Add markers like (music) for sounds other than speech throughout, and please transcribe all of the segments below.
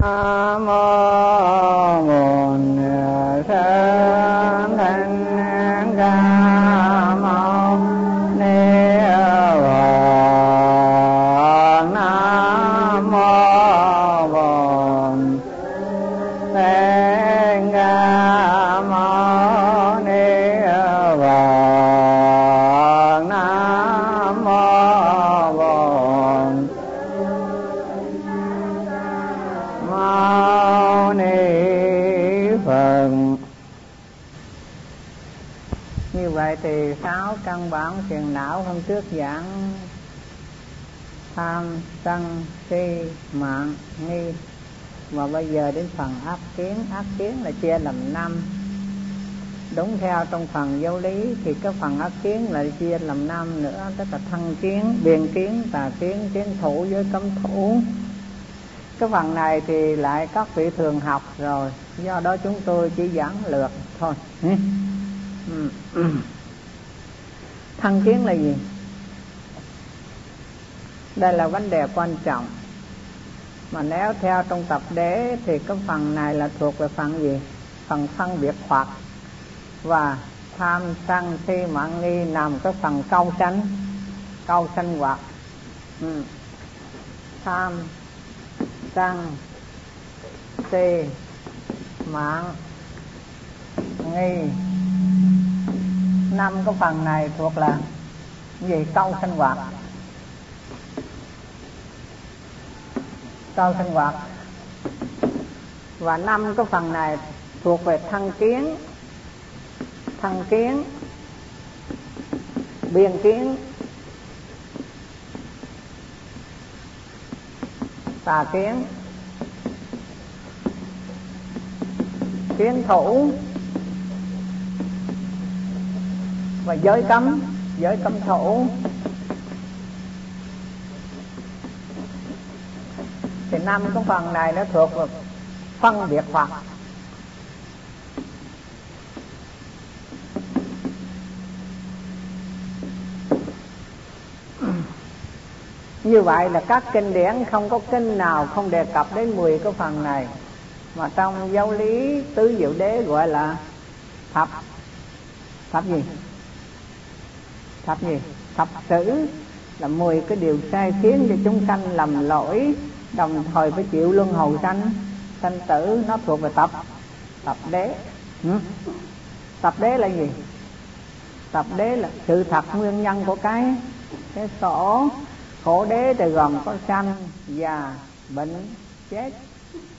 nam hôm trước giảng tham sân si mạng nghi. Và bây giờ đến phần ác kiến. Ác kiến là chia làm năm. Đúng theo trong phần giáo lý thì cái phần ác kiến là chia làm năm nữa. Tức là thân kiến, biên kiến, tà kiến kiến thủ với cấm thủ. Cái phần này thì lại các vị thường học rồi. Do đó chúng tôi chỉ giảng lược thôi. Ừ. Ừ thăng tiến là gì? Đây là vấn đề quan trọng. Mà nếu theo trong tập đế thì cái phần này là thuộc về phần gì? Phần phân biệt hoặc. Và tham sân si mạng nghi nằm cái phần câu sanh câu sanh hoặc. Ừ. tham sân si mạng nghi năm cái phần này thuộc là gì câu sinh hoạt. Câu sinh hoạt. Và năm cái phần này thuộc về thân kiến. Thân kiến. Biên kiến. Tà kiến. Kiến thủ. Và giới cấm giới cấm thủ thì năm cái phần này nó thuộc vào phân biệt phật. Như vậy là các kinh điển không có kinh nào không đề cập đến 10 cái phần này. Mà trong giáo lý tứ diệu đế gọi là thập thập gì? Thập gì? Thập tử là 10 cái điều sai khiến cho chúng sanh lầm lỗi, đồng thời phải chịu luân hồi sanh. Sanh tử nó thuộc về tập tập đế. Ừ? tập đế là gì? Tập đế là sự thật nguyên nhân của cái cái sổ. Khổ đế thì gồm có sanh già, bệnh, chết,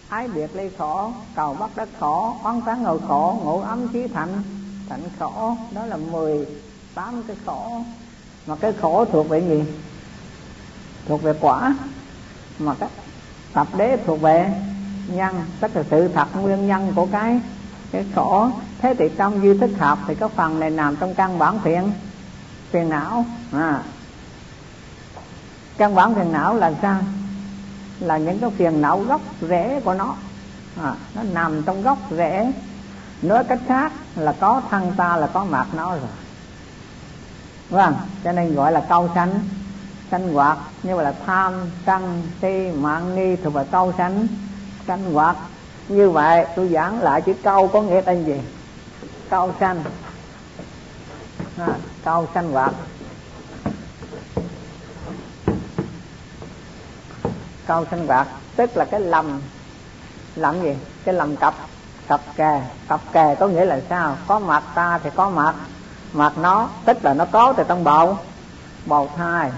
ái biệt ly khổ, cầu bắt đất khổ, oán tán ngồi khổ, ngủ ấm chí thạnh thạnh khổ. Đó là mười tám cái khổ. Mà cái khổ thuộc về gì? Thuộc về quả. Mà các tập đế thuộc về nhân. Tức là sự thật nguyên nhân của cái cái khổ. Thế thì trong duy thức học thì có phần này nằm trong căn bản phiền phiền não. À. Căn bản phiền não là sao? Là những cái phiền não gốc rễ của nó. À, nó nằm trong gốc rễ. Nói cách khác là có thân ta là có mặt nó rồi vâng cho nên gọi là câu sanh sanh hoạt như vậy là tham sân si mạng nghi thuộc về câu sanh sanh hoạt. Như vậy tôi giảng lại chữ câu có nghĩa tên gì? Câu sanh. À, câu sanh hoạt. Câu sanh hoạt tức là cái lầm. Lầm gì? Cái lầm cặp cặp kè. Cặp kè có nghĩa là sao? Có mặt ta thì có mặt mặt nó, tức là nó có từ trong bầu. Bầu thai.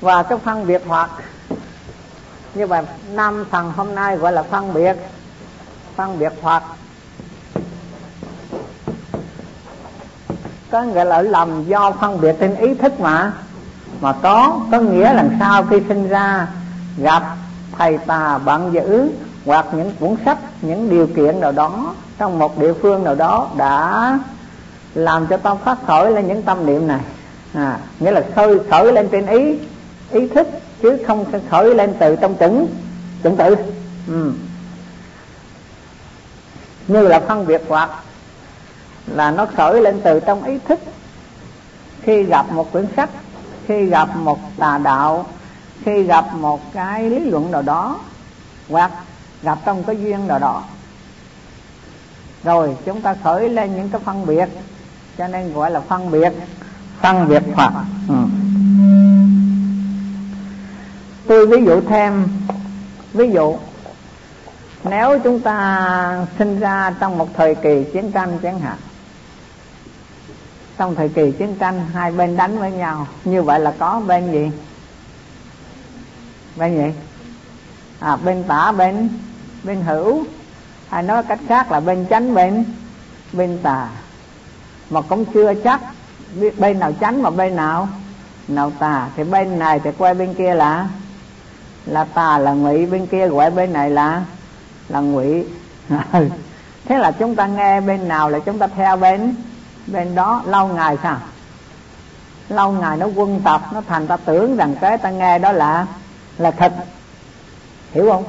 Và cái phân biệt hoặc, như vậy, năm phần hôm nay gọi là phân biệt. Phân biệt hoặc. Có nghĩa là lầm do phân biệt trên ý thức mà. Mà có có nghĩa là sau khi sinh ra, gặp thầy tà, bạn dữ hoặc những cuốn sách, những điều kiện nào đó trong một địa phương nào đó đã làm cho tâm phát khởi lên những tâm niệm này. À, nghĩa là khơi khởi lên trên ý ý thức chứ không khởi lên từ trong chuẩn chuẩn tự. Ừ. như là phân biệt hoặc là nó khởi lên từ trong ý thức. Khi gặp một quyển sách khi gặp một tà đạo khi gặp một cái lý luận nào đó hoặc gặp trong cái duyên nào đó. Rồi chúng ta khởi lên những cái phân biệt cho nên gọi là phân biệt. Phân biệt phật. Ừ. tôi ví dụ thêm. Ví dụ, nếu chúng ta sinh ra trong một thời kỳ chiến tranh chẳng hạn, trong thời kỳ chiến tranh hai bên đánh với nhau, như vậy là có bên gì? Bên gì? À bên tả, bên bên hữu. Hay nói cách khác là bên chánh, bên bên tà mà cũng chưa chắc bên nào chánh mà bên nào nào tà. Thì bên này thì quay bên kia là là tà, là ngụy. Bên kia gọi bên này là là ngụy. (laughs) Thế là chúng ta nghe bên nào là chúng ta theo bên bên đó. Lâu ngày sao? Lâu ngày nó quân tập, nó thành ta tưởng rằng cái ta nghe đó là là thật. Hiểu không?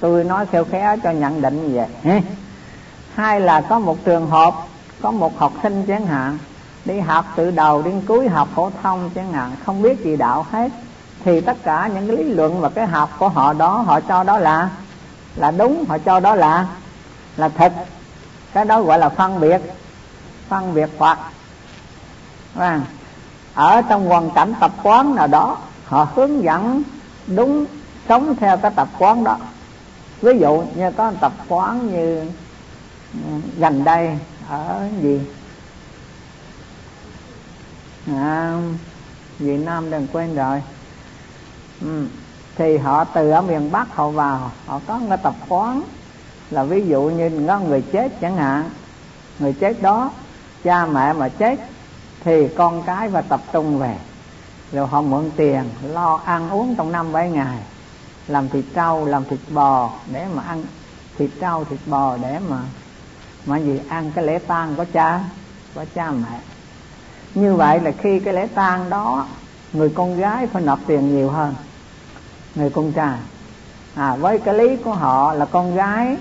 Tôi nói theo khéo cho nhận định như vậy. (laughs) Hai là có một trường hợp có một học sinh chẳng hạn đi học từ đầu đến cuối học phổ thông chẳng hạn không biết gì đạo hết. Thì tất cả những cái lý luận và cái học của họ đó họ cho đó là là đúng họ cho đó là là thật. Cái đó gọi là phân biệt phân biệt Phật à, ở trong hoàn cảnh tập quán nào đó họ hướng dẫn đúng sống theo cái tập quán đó. Ví dụ như có tập quán như ừ, gần đây ở gì? À, Việt Nam đừng quên rồi. Ừ. thì họ từ ở miền Bắc họ vào họ có cái tập quán. Là ví dụ như có người chết chẳng hạn. Người chết đó cha mẹ mà chết thì con cái và tập trung về. Rồi họ mượn tiền lo ăn uống trong năm bảy ngày. Làm thịt trâu làm thịt bò để mà ăn. Thịt trâu thịt bò để mà mà gì ăn cái lễ tang của cha của cha mẹ. Như vậy là khi cái lễ tang đó, người con gái phải nộp tiền nhiều hơn, người con trai. À với cái lý của họ là con gái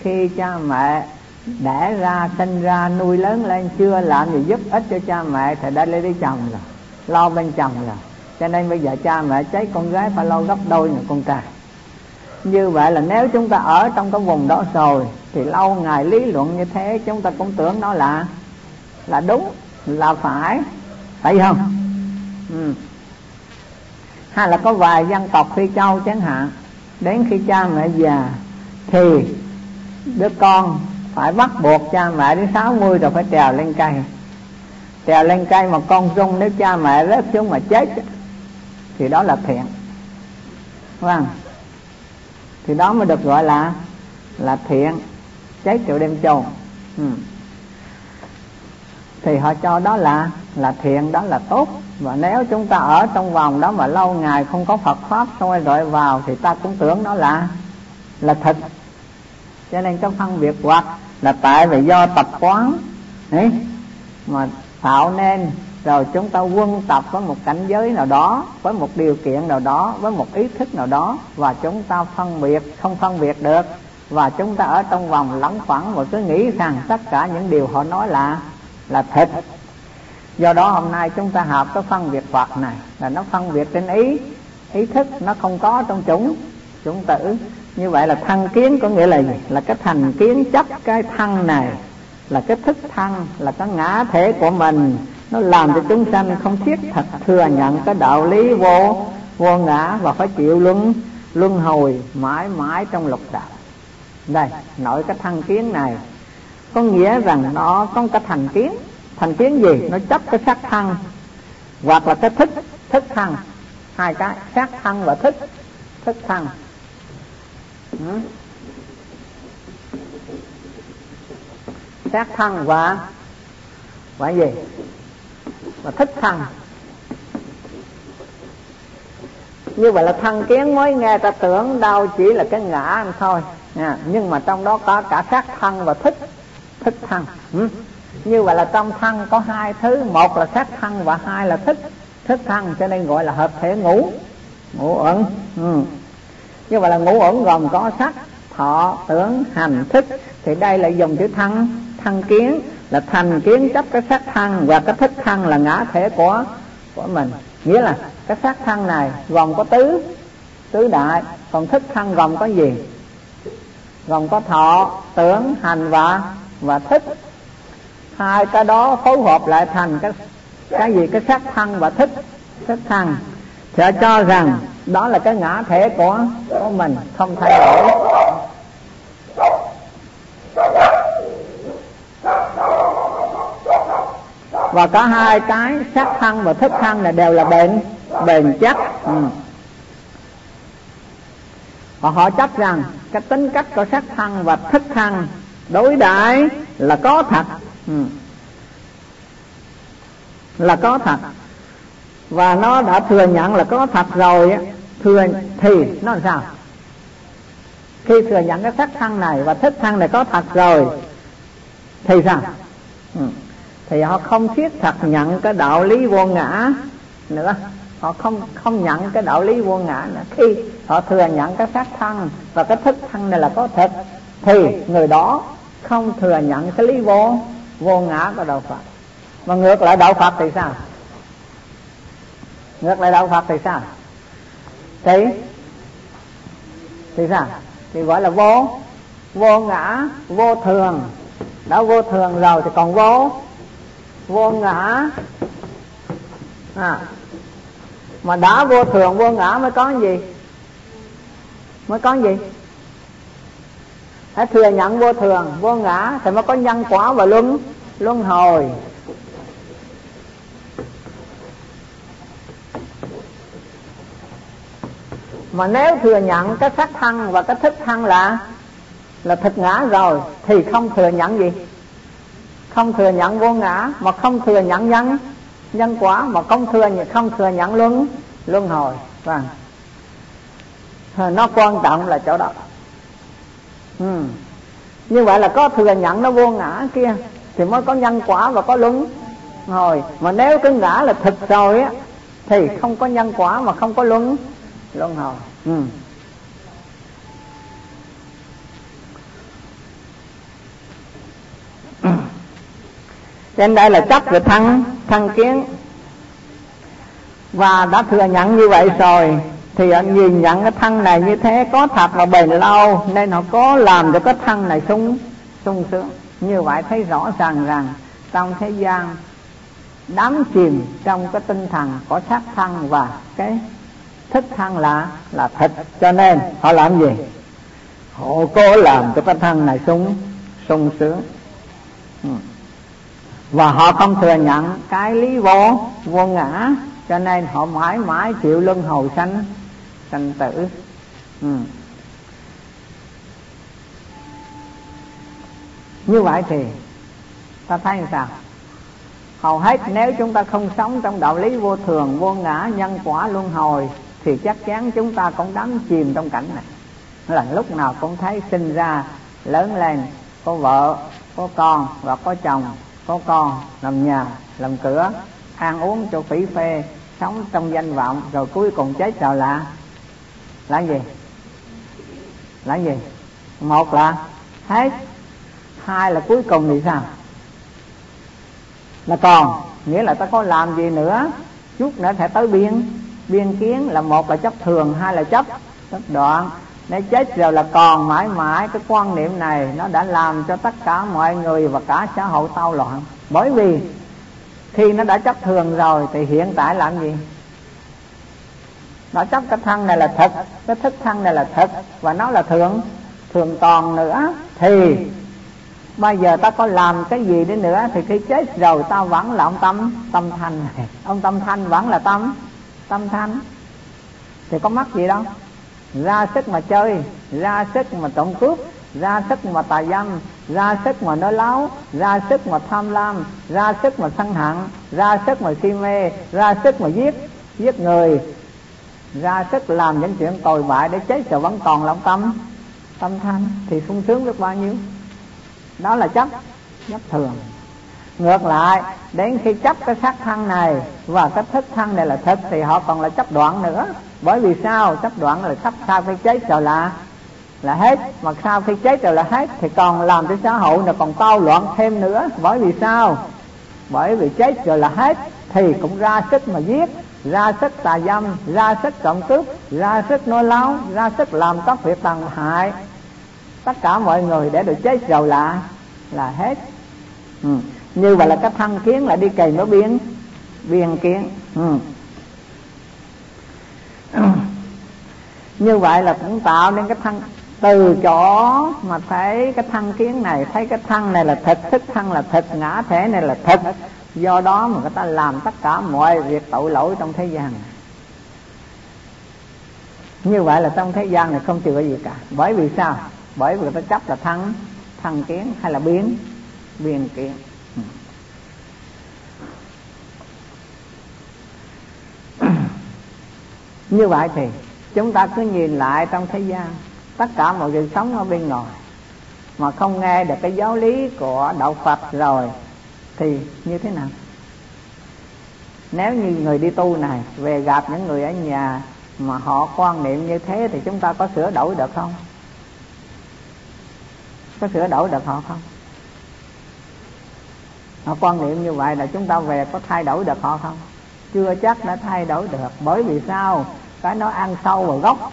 khi cha mẹ đẻ ra, sinh ra, nuôi lớn lên, chưa làm gì giúp ích cho cha mẹ thì đã lấy đi chồng rồi, lo bên chồng rồi. Cho nên bây giờ cha mẹ cháy con gái phải lo gấp đôi người con trai như vậy là nếu chúng ta ở trong cái vùng đó rồi, thì lâu ngày lý luận như thế chúng ta cũng tưởng nó là là đúng, là phải. Phải không? Ừ. hay là có vài dân tộc phi châu chẳng hạn, đến khi cha mẹ già, thì đứa con phải bắt buộc cha mẹ đến 60 rồi phải trèo lên cây. Trèo lên cây mà con rung nếu cha mẹ rớt xuống mà chết, thì đó là thiện. Vâng thì đó mới được gọi là là thiện. Cháy triệu đêm chôn. Ừ. thì họ cho đó là là thiện, đó là tốt. Và nếu chúng ta ở trong vòng đó mà lâu ngày không có Phật pháp, xong rồi vào, thì ta cũng tưởng nó là là thật. Cho nên cái phân biệt hoặc là tại vì do tập quán, ấy, mà tạo nên rồi chúng ta quân tập với một cảnh giới nào đó, với một điều kiện nào đó, với một ý thức nào đó, và chúng ta phân biệt, không phân biệt được. Và chúng ta ở trong vòng lẫn quẩn và cứ nghĩ rằng tất cả những điều họ nói là là thịt do đó hôm nay chúng ta học cái phân biệt Phật này, là nó phân biệt trên ý. Ý thức nó không có trong chúng. Chúng tử như vậy là thân kiến có nghĩa là gì? Là cái thành kiến chấp cái thân này, là cái thức thân là cái ngã thể của mình nó làm cho chúng sanh không thiết thật thừa nhận cái đạo lý vô vô ngã và phải chịu luân luân hồi mãi mãi trong lục đạo. Đây, nội cái thân kiến này. Có nghĩa rằng nó có cái thành kiến. Thành kiến gì? Nó chấp cái sắc thân hoặc là cái thức thức thân hai cái sắc thân và thức thức thân ừ. thân và và gì? Mà thích thân như vậy là thân kiến mới nghe ta tưởng đâu chỉ là cái ngã thôi. À, nhưng mà trong đó có cả sát thân và thích thích thân ừ. như vậy là trong thân có hai thứ. Một là sát thân và hai là thích thích thân cho nên gọi là hợp thể ngũ. Ngũ ẩn ừ. như vậy là ngũ ẩn gồm có sắc, thọ, tưởng, hành thức thì đây là dùng chữ thân thân kiến là thành kiến chấp cái xác thân và cái thức thân là ngã thể của của mình. Nghĩa là cái xác thân này gồm có tứ tứ đại, còn thức thân gồm có gì? Gồm có thọ, tưởng, hành và và thức. Hai cái đó phối hợp lại thành cái cái gì? Cái sát thân và thức thức thân. Sẽ cho rằng đó là cái ngã thể của của mình, không thay đổi. Và có hai cái sắc thân và thức thân này đều là bền bền chắc ừ. và họ chấp rằng cái tính cách của sắc thân và thức thân đối đãi là có thật ừ. là có thật và nó đã thừa nhận là có thật rồi thừa, thì nó làm sao khi thừa nhận cái sắc thân này và thức thân này có thật rồi, thì sao ừ thì họ không thiết thật nhận cái đạo lý vô ngã nữa. Họ không không nhận cái đạo lý vô ngã nữa. Khi họ thừa nhận cái xác thân và cái thức thân này là có thật, thì người đó không thừa nhận cái lý vô vô ngã của đạo phật. Mà ngược lại đạo phật thì sao? Ngược lại đạo phật thì sao? Thì thì sao? Thì gọi là vô vô ngã, vô thường. Đã vô thường rồi thì còn vô vô ngã. À mà đã vô thường, vô ngã mới có gì? Mới có gì? Hãy thừa nhận vô thường, vô ngã thì mới có nhân quả và luân luân hồi. Mà nếu thừa nhận cái sắc thân và cái thức thân là là thực ngã rồi, thì không thừa nhận gì? Không thừa nhận vô ngã, mà không thừa nhận nhân nhân quả mà không thừa nhận, không thừa nhận luân luân hồi. Vâng. Ờ, nó quan trọng là chỗ đó. Ừ. như vậy là có thừa nhận nó vô ngã kia, thì mới có nhân quả và có luân hồi. Mà nếu cái ngã là thực rồi á, thì không có nhân quả mà không có luân luân hồi. Ừ. (clears throat) trên đây là chấp về thân thân kiến. Và đã thừa nhận như vậy rồi, thì anh nhìn nhận cái thân này như thế, có thật và bền lâu, nên họ có làm cho cái thân này sung sung sướng. Như vậy thấy rõ ràng rằng, trong thế gian đắm chìm trong cái tinh thần có xác thân và cái thức thân là là thịt cho nên, họ làm gì? Họ cố làm cho cái thân này sung sung sướng. Ừ và họ không thừa nhận cái lý vô vô ngã, cho nên họ mãi mãi chịu luân hồi sanh sanh tử. Ừ. như vậy thì, ta thấy sao? Hầu hết nếu chúng ta không sống trong đạo lý vô thường, vô ngã, nhân quả, luân hồi, thì chắc chắn chúng ta cũng đắm chìm trong cảnh này. Là lúc nào cũng thấy sinh ra, lớn lên, có vợ, có con và có chồng có con làm nhà, làm cửa, ăn uống cho phỉ phê, sống trong danh vọng, rồi cuối cùng chết rồi là là gì? Là gì? Một là hết, hai là cuối cùng thì sao? Là còn, nghĩa là ta có làm gì nữa? Chút nữa phải tới biên. Biên kiến là một là chấp thường, hai là chấp chấp đoạn nếu chết rồi là còn mãi mãi, cái quan niệm này nó đã làm cho tất cả mọi người và cả xã hội tao loạn. Bởi vì khi nó đã chấp thường rồi thì hiện tại làm gì? Nó chấp cái thân này là thật cái thức thân này là thật và nó là thường thường toàn nữa. Thì bây giờ ta có làm cái gì đi nữa thì khi chết rồi ta vẫn là ông tâm tâm thanh. Này ông tâm thanh vẫn là tâm tâm thanh. Thì có mắc gì đâu ra sức mà chơi, ra sức mà trộm cướp ra sức mà tà dâm, ra sức mà nói láo, ra sức mà tham lam, ra sức mà sân hận, ra sức mà si mê, ra sức mà giết giết người. Ra sức làm những chuyện tồi bại để chết rồi vẫn còn lòng tâm. Tâm thanh thì sung sướng được bao nhiêu? Đó là chấp chấp thường. Ngược lại, đến khi chấp cái sắc thân này và cái thức thân này là thật thì họ còn là chấp đoạn nữa bởi vì sao? Chấp đoạn là sắp sau khi chết rồi là là hết. Mà sau khi chết rồi là hết thì còn làm cho xã hội là còn tao loạn thêm nữa. Bởi vì sao? Bởi vì chết rồi là hết thì cũng ra sức mà giết. Ra sức tà dâm ra sức trộm cướp ra sức nói láo ra sức làm các việc tàn hại. Tất cả mọi người để được chết rồi là là hết. Ừ. như vậy là cái thân kiến là đi kèm nó biến, biên kiến. Ừ như vậy là cũng tạo nên cái thân. Từ chỗ mà thấy cái thân kiến này, thấy cái thân này là thịt, thức thân là thịt, ngã thể này là thịt. Do đó mà người ta làm tất cả mọi việc tội lỗi trong thế gian. Như vậy là trong thế gian này không chịu cái gì cả. Bởi vì sao? Bởi vì người ta chấp là thân thân kiến hay là biến biến kiến. Như vậy thì chúng ta cứ nhìn lại trong thế gian, tất cả mọi người sống ở bên ngoài, mà không nghe được cái giáo lý của đạo Phật rồi, thì như thế nào? Nếu như người đi tu này, về gặp những người ở nhà mà họ quan niệm như thế thì chúng ta có sửa đổi được không? Có sửa đổi được họ không? Họ quan niệm như vậy là chúng ta về có thay đổi được họ không? Chưa chắc đã thay đổi được, bởi vì sao? Cái nó ăn sâu vào gốc.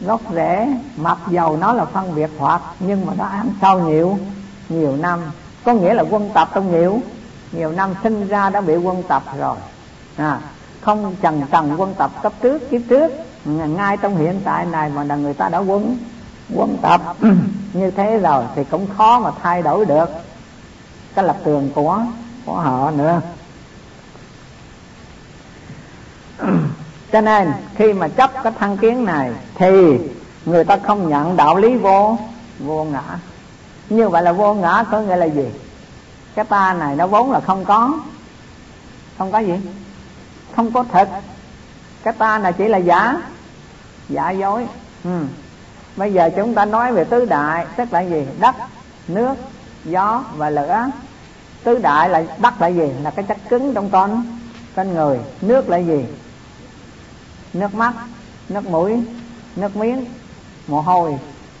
Gốc rễ mặc dầu nó là phân biệt hoặc nhưng mà nó ăn sâu nhiều nhiều năm. Có nghĩa là quân tập trong nhiều. Nhiều năm sinh ra đã bị quân tập rồi. À, không trần trần quân tập cấp trước kiếp trước. Ngay trong hiện tại này mà là người ta đã quân quân tập (clears throat) như thế rồi thì cũng khó mà thay đổi được cái lập trường của của họ nữa. (clears throat) cho nên, khi mà chấp cái thăng kiến này, thì người ta không nhận đạo lý vô vô ngã. Như vậy là vô ngã có nghĩa là gì? Cái ta này nó vốn là không có. Không có gì. Không có thật. Cái ta này chỉ là giả. Giả dối. Ừ. bây giờ chúng ta nói về tứ đại, tức là gì? Đất, nước, gió và lửa. Tứ đại là đất là gì? Là cái chất cứng trong con con người. Nước là gì? Nước mắt nước mũi nước miếng mồ hôi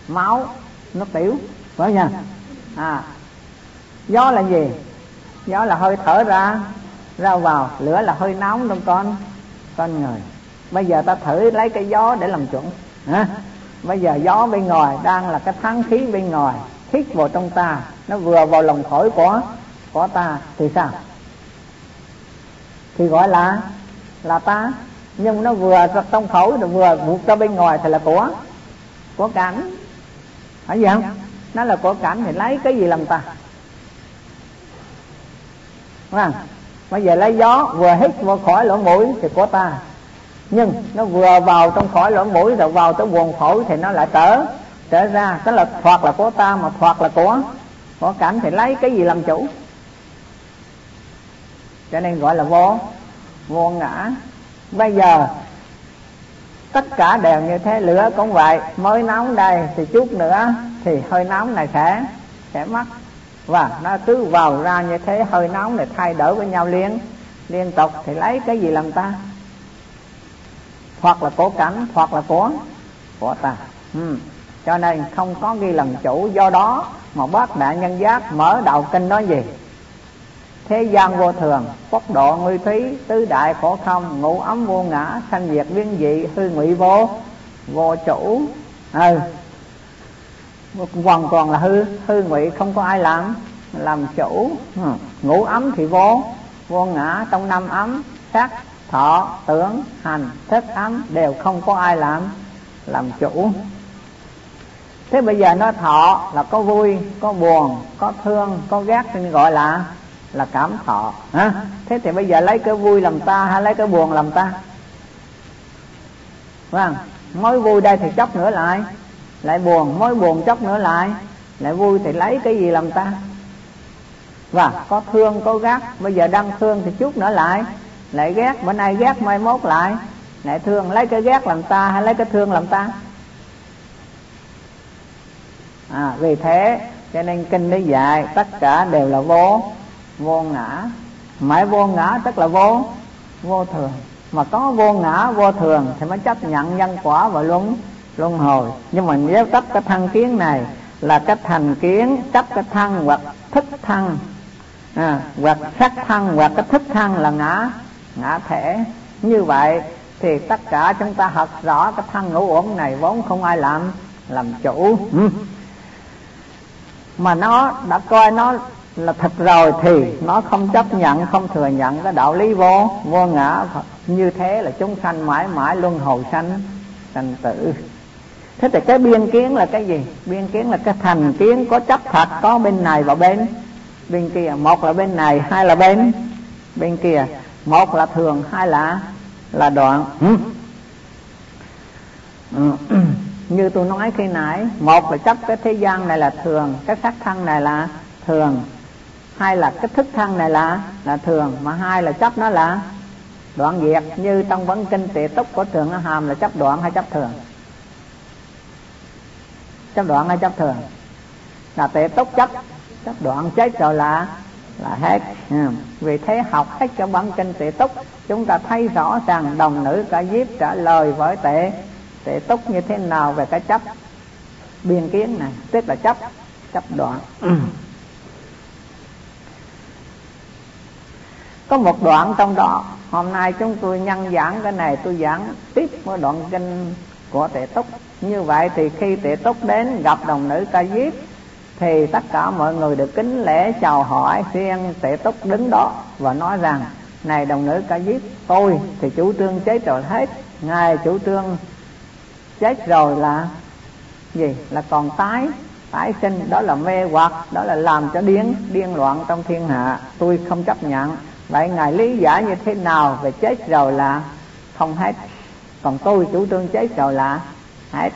máu nước tiểu phải nha? À gió là gì? Gió là hơi thở ra ra vào lửa là hơi nóng trong con? Con người. Bây giờ ta thử lấy cái gió để làm chuẩn à, bây giờ gió bên ngoài đang là cái thắng khí bên ngoài hít vào trong ta nó vừa vào lòng thổi của của ta thì sao? Thì gọi là là ta nhưng nó vừa trong khẩu rồi vừa buộc ra bên ngoài thì là của của cảnh. Phải gì không? Nó là của cảnh thì lấy cái gì làm ta? Đúng không? bây giờ lấy gió vừa hít vừa khỏi lỗ mũi thì của ta. Nhưng nó vừa vào trong khỏi lỗ mũi rồi vào tới buồng phổi thì nó lại trở trở ra. Tức là thoạt là của ta mà thoạt là của của cảnh thì lấy cái gì làm chủ? Cho nên gọi là vô vô ngã bây giờ, tất cả đều như thế, lửa cũng vậy, mới nóng đây thì chút nữa thì hơi nóng này sẽ sẽ mất. Và nó cứ vào ra như thế, hơi nóng này thay đổi với nhau liên liên tục thì lấy cái gì làm ta? Hoặc là của cảnh, hoặc là của của ta. Ừ. cho nên không có ghi làm chủ do đó mà bác đại nhân giác mở đầu kinh nói gì? Thế gian vô thường, quốc độ nguy thúy tứ đại khổ không, ngũ ấm vô ngã, sanh diệt biến dị, hư ngụy vô vô chủ ừ. hoàn toàn là hư hư ngụy, không có ai làm làm chủ ừ. ngũ ấm thì vô vô ngã trong năm ấm, sắc, thọ, tưởng, hành, thức ấm, đều không có ai làm làm chủ thế bây giờ nó thọ là có vui, có buồn, có thương, có ghét nên gọi là là cảm thọ. Hả? thế thì bây giờ lấy cái vui làm ta hay lấy cái buồn làm ta? Vâng mối vui đây thì chốc nữa lại lại buồn. Mối buồn chốc nữa lại lại vui thì lấy cái gì làm ta? Và có thương có ghét. Bây giờ đang thương thì chút nữa lại lại ghét. Bữa nay ghét mai mốt lại lại thương. Lấy cái ghét làm ta hay lấy cái thương làm ta? À, vì thế cho nên kinh nó dạy tất cả đều là vô vô ngã. Mãi vô ngã tức là vô vô thường. Mà có vô ngã vô thường thì mới chấp nhận nhân quả và luân luân hồi. Nhưng mà nếu chấp cái thân kiến này là cái thành kiến chấp cái thân hoặc thức thân à, hoặc sắc thân hoặc cái thức thân là ngã ngã thể. Như vậy thì tất cả chúng ta học rõ cái thân ngũ uẩn này vốn không ai làm làm chủ. Ừ. mà nó đã coi nó là thật rồi thì nó không chấp nhận, không thừa nhận cái đạo lý vô vô ngã. Như thế là chúng sanh mãi mãi luân hồi sanh sanh tử. Thế thì cái biên kiến là cái gì? Biên kiến là cái thành kiến có chấp thật, có bên này và bên. Bên kia, một là bên này, hai là bên. Bên kia, một là thường, hai là là đoạn. Ừ. Ừ. (clears throat) Như tôi nói khi nãy, một là chấp cái thế gian này là thường, cái sắc thân này là thường hai là cái thức thân này là là thường, mà hai là chấp nó là đoạn diệt. Như trong vấn kinh tệ túc của thường hàm là chấp đoạn hay chấp thường? Chấp đoạn hay chấp thường? Là tệ túc chấp chấp đoạn chết rồi là là hết. Ừ. vì thế học hết cho bản kinh tệ túc, chúng ta thấy rõ ràng đồng nữ cả diếp trả lời với tệ tệ túc như thế nào về cái chấp biên kiến này. Tức là chấp chấp đoạn. Ừ. có một đoạn trong đó, hôm nay chúng tôi nhân giảng cái này, tôi giảng tiếp một đoạn kinh của tệ túc. Như vậy thì khi tệ túc đến gặp đồng nữ ca diếp, thì tất cả mọi người được kính lễ chào hỏi riêng tệ túc đứng đó và nói rằng, này đồng nữ ca diếp, tôi thì chủ trương chết rồi hết. Ngài chủ trương chết rồi là gì? Là còn tái tái sinh, đó là mê hoặc, đó là làm cho điên điên loạn trong thiên hạ. Tôi không chấp nhận vậy ngài lý giải như thế nào về chết rồi là không hết? Còn tôi chủ trương chết rồi là hết.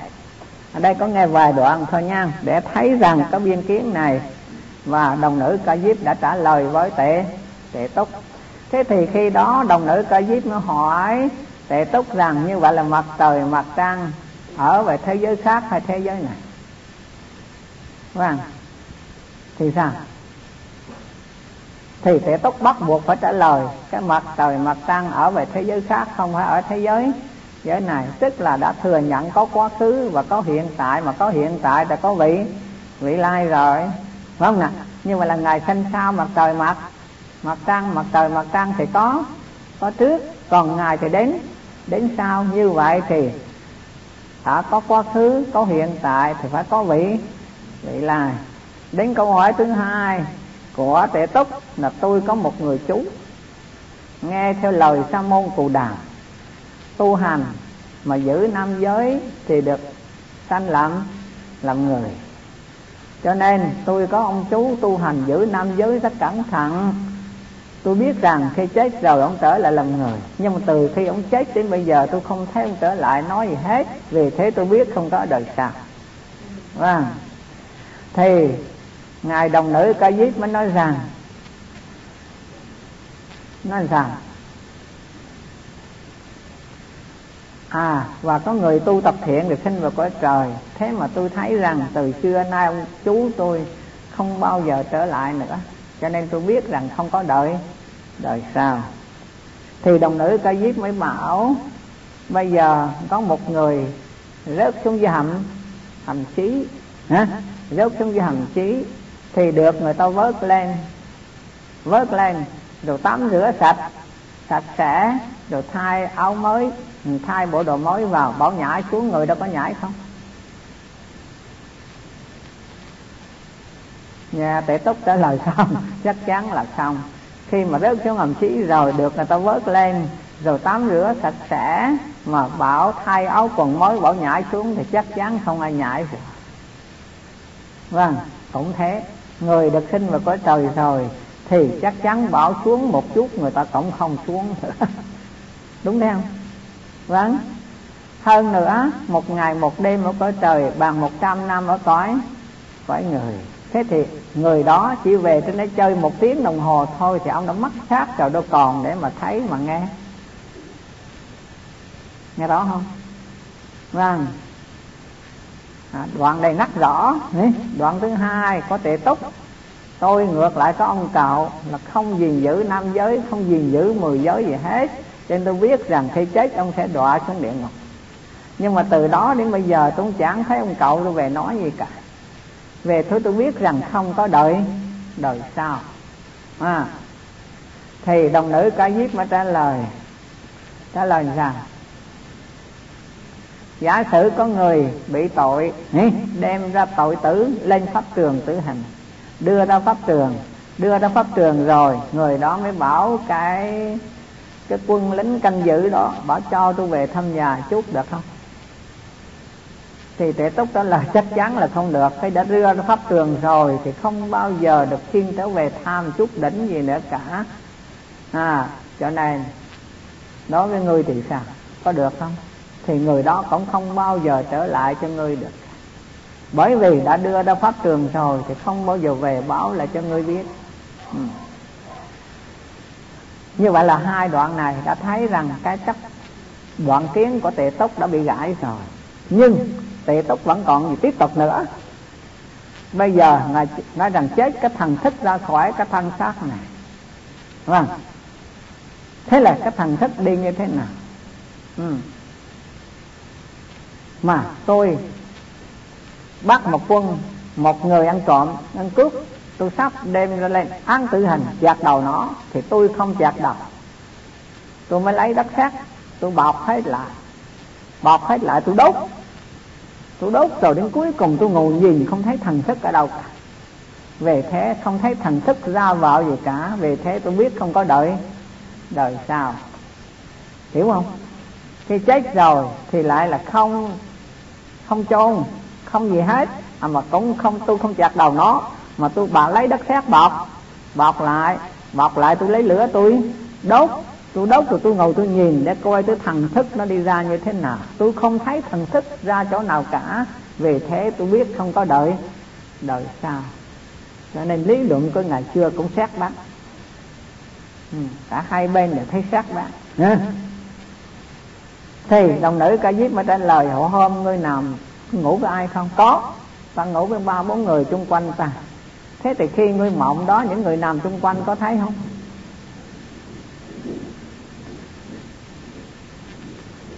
Ở đây có nghe vài đoạn thôi nha, để thấy rằng có biên kiến này và đồng nữ ca diếp đã trả lời với tệ tệ túc. Thế thì khi đó đồng nữ ca diếp nó hỏi tệ túc rằng như vậy là mặt trời, mặt trăng ở về thế giới khác hay thế giới này? Vâng. Thì sao? Thì sẽ túc bắt buộc phải trả lời. Cái mặt trời, mặt trăng ở về thế giới khác không phải ở thế giới giới này. Tức là đã thừa nhận có quá khứ và có hiện tại, mà có hiện tại là có vị vị lai rồi. Phải không nè? Nhưng mà là ngày sinh sao mặt trời, mặt mặt trăng, mặt trời, mặt trăng thì có có trước, còn ngày thì đến đến sau. Như vậy thì đã có quá khứ, có hiện tại thì phải có vị vị lai. Đến câu hỏi thứ hai của tệ túc là tôi có một người chú. Nghe theo lời sa môn cù đàm tu hành mà giữ nam giới thì được sanh làm làm người. Cho nên tôi có ông chú tu hành giữ nam giới rất cẩn thận. Tôi biết rằng khi chết rồi ông trở lại làm người. Nhưng mà từ khi ông chết đến bây giờ tôi không thấy ông trở lại nói gì hết. Vì thế tôi biết không có đời sau. Vâng. Thì ngài đồng nữ ca diếp mới nói rằng nói rằng à và có người tu tập thiện được sinh vào cõi trời. Thế mà tôi thấy rằng từ xưa nay ông chú tôi không bao giờ trở lại nữa. Cho nên tôi biết rằng không có đợi đời sau thì đồng nữ ca diếp mới bảo, bây giờ có một người rớt xuống dưới hầm hầm chí, hả? Rớt xuống dưới hầm chí thì được người ta vớt lên. Vớt lên, rồi tắm rửa sạch. Sạch sẽ, rồi thay áo mới thay bộ đồ mới vào. Bảo nhảy xuống người đâu có nhảy không? Dạ, Nhà tệ túc trả lời xong. (laughs) Chắc chắn là xong. Khi mà rớt xuống ngầm chí rồi, được người ta vớt lên, rồi tắm rửa sạch sẽ, mà bảo thay áo quần mới, bảo nhảy xuống thì chắc chắn không ai nhảy được vâng cũng thế người được sinh vào cõi trời rồi, thì chắc chắn bảo xuống một chút người ta cũng không xuống nữa. (laughs) Đúng không? Vâng. Hơn nữa, một ngày một đêm ở cõi trời, bằng một trăm năm ở cõi cõi người. Thế thì người đó chỉ về trên đấy chơi một tiếng đồng hồ thôi thì ông đã mất khác rồi, đâu còn để mà thấy mà nghe. Nghe đó không? Vâng à, đoạn này nhắc rõ đoạn thứ hai có tệ túc. Tôi ngược lại có ông cậu là không gìn giữ nam giới không gìn giữ mười giới gì hết. Cho nên tôi biết rằng khi chết ông sẽ đọa xuống địa ngục. Nhưng mà từ đó đến bây giờ tôi chẳng thấy ông cậu tôi về nói gì cả. Về thôi tôi biết rằng không có đợi đời sau. À, thì đồng nữ ca diếp mới trả lời trả lời rằng giả sử có người bị tội đem ra tội tử lên pháp trường tử hình đưa ra pháp trường đưa ra pháp trường rồi người đó mới bảo cái cái quân lính canh giữ đó bảo cho tôi về thăm nhà chút được không? Thì tệ túc đó là chắc chắn là không được. Phải đã đưa ra pháp trường rồi thì không bao giờ được khiên trở về tham chút đỉnh gì nữa cả. À cho nên đối với ngươi thì sao? Có được không thì người đó cũng không bao giờ trở lại cho ngươi được. Bởi vì đã đưa ra pháp trường rồi thì không bao giờ về báo lại cho ngươi biết. Ừ. như vậy là hai đoạn này đã thấy rằng cái chấp đoạn kiến của tệ túc đã bị gãy rồi. Nhưng tệ túc vẫn còn gì tiếp tục nữa. Bây giờ ngài nói rằng chết cái thần thức ra khỏi cái thân xác này. Vâng. Thế là cái thần thức đi như thế nào? Ừ mà tôi bắt một quân, một người ăn trộm, ăn cướp, tôi sắp đem ra lên án tử hình chặt đầu nó, thì tôi không chặt đầu. Tôi mới lấy đất sét tôi bọc hết lại. Bọc hết lại, tôi đốt. Tôi đốt rồi đến cuối cùng tôi ngồi nhìn, không thấy thần thức ở đâu cả. Về thế không thấy thần thức ra vào gì cả. Về thế tôi biết không có đợi. Đời sao hiểu không? Khi chết rồi thì lại là không không chôn không gì hết. À mà cũng không tôi không chặt đầu nó mà tôi bà lấy đất sét bọc. Bọc lại bọc lại tôi lấy lửa tôi đốt. Tôi đốt rồi tôi ngồi tôi nhìn để coi tôi thần thức nó đi ra như thế nào. Tôi không thấy thần thức ra chỗ nào cả. Về thế tôi biết không có đợi. Đợi sao? cho nên lý luận của ngày xưa cũng xét bác. Ừ, cả hai bên đều thấy xét bắn thì đồng nữ ca diếp mới trả lời hộ hôm ngươi nằm ngủ với ai không? Có ta ngủ với ba bốn người chung quanh ta. Thế thì khi ngươi mộng đó những người nằm chung quanh có thấy không?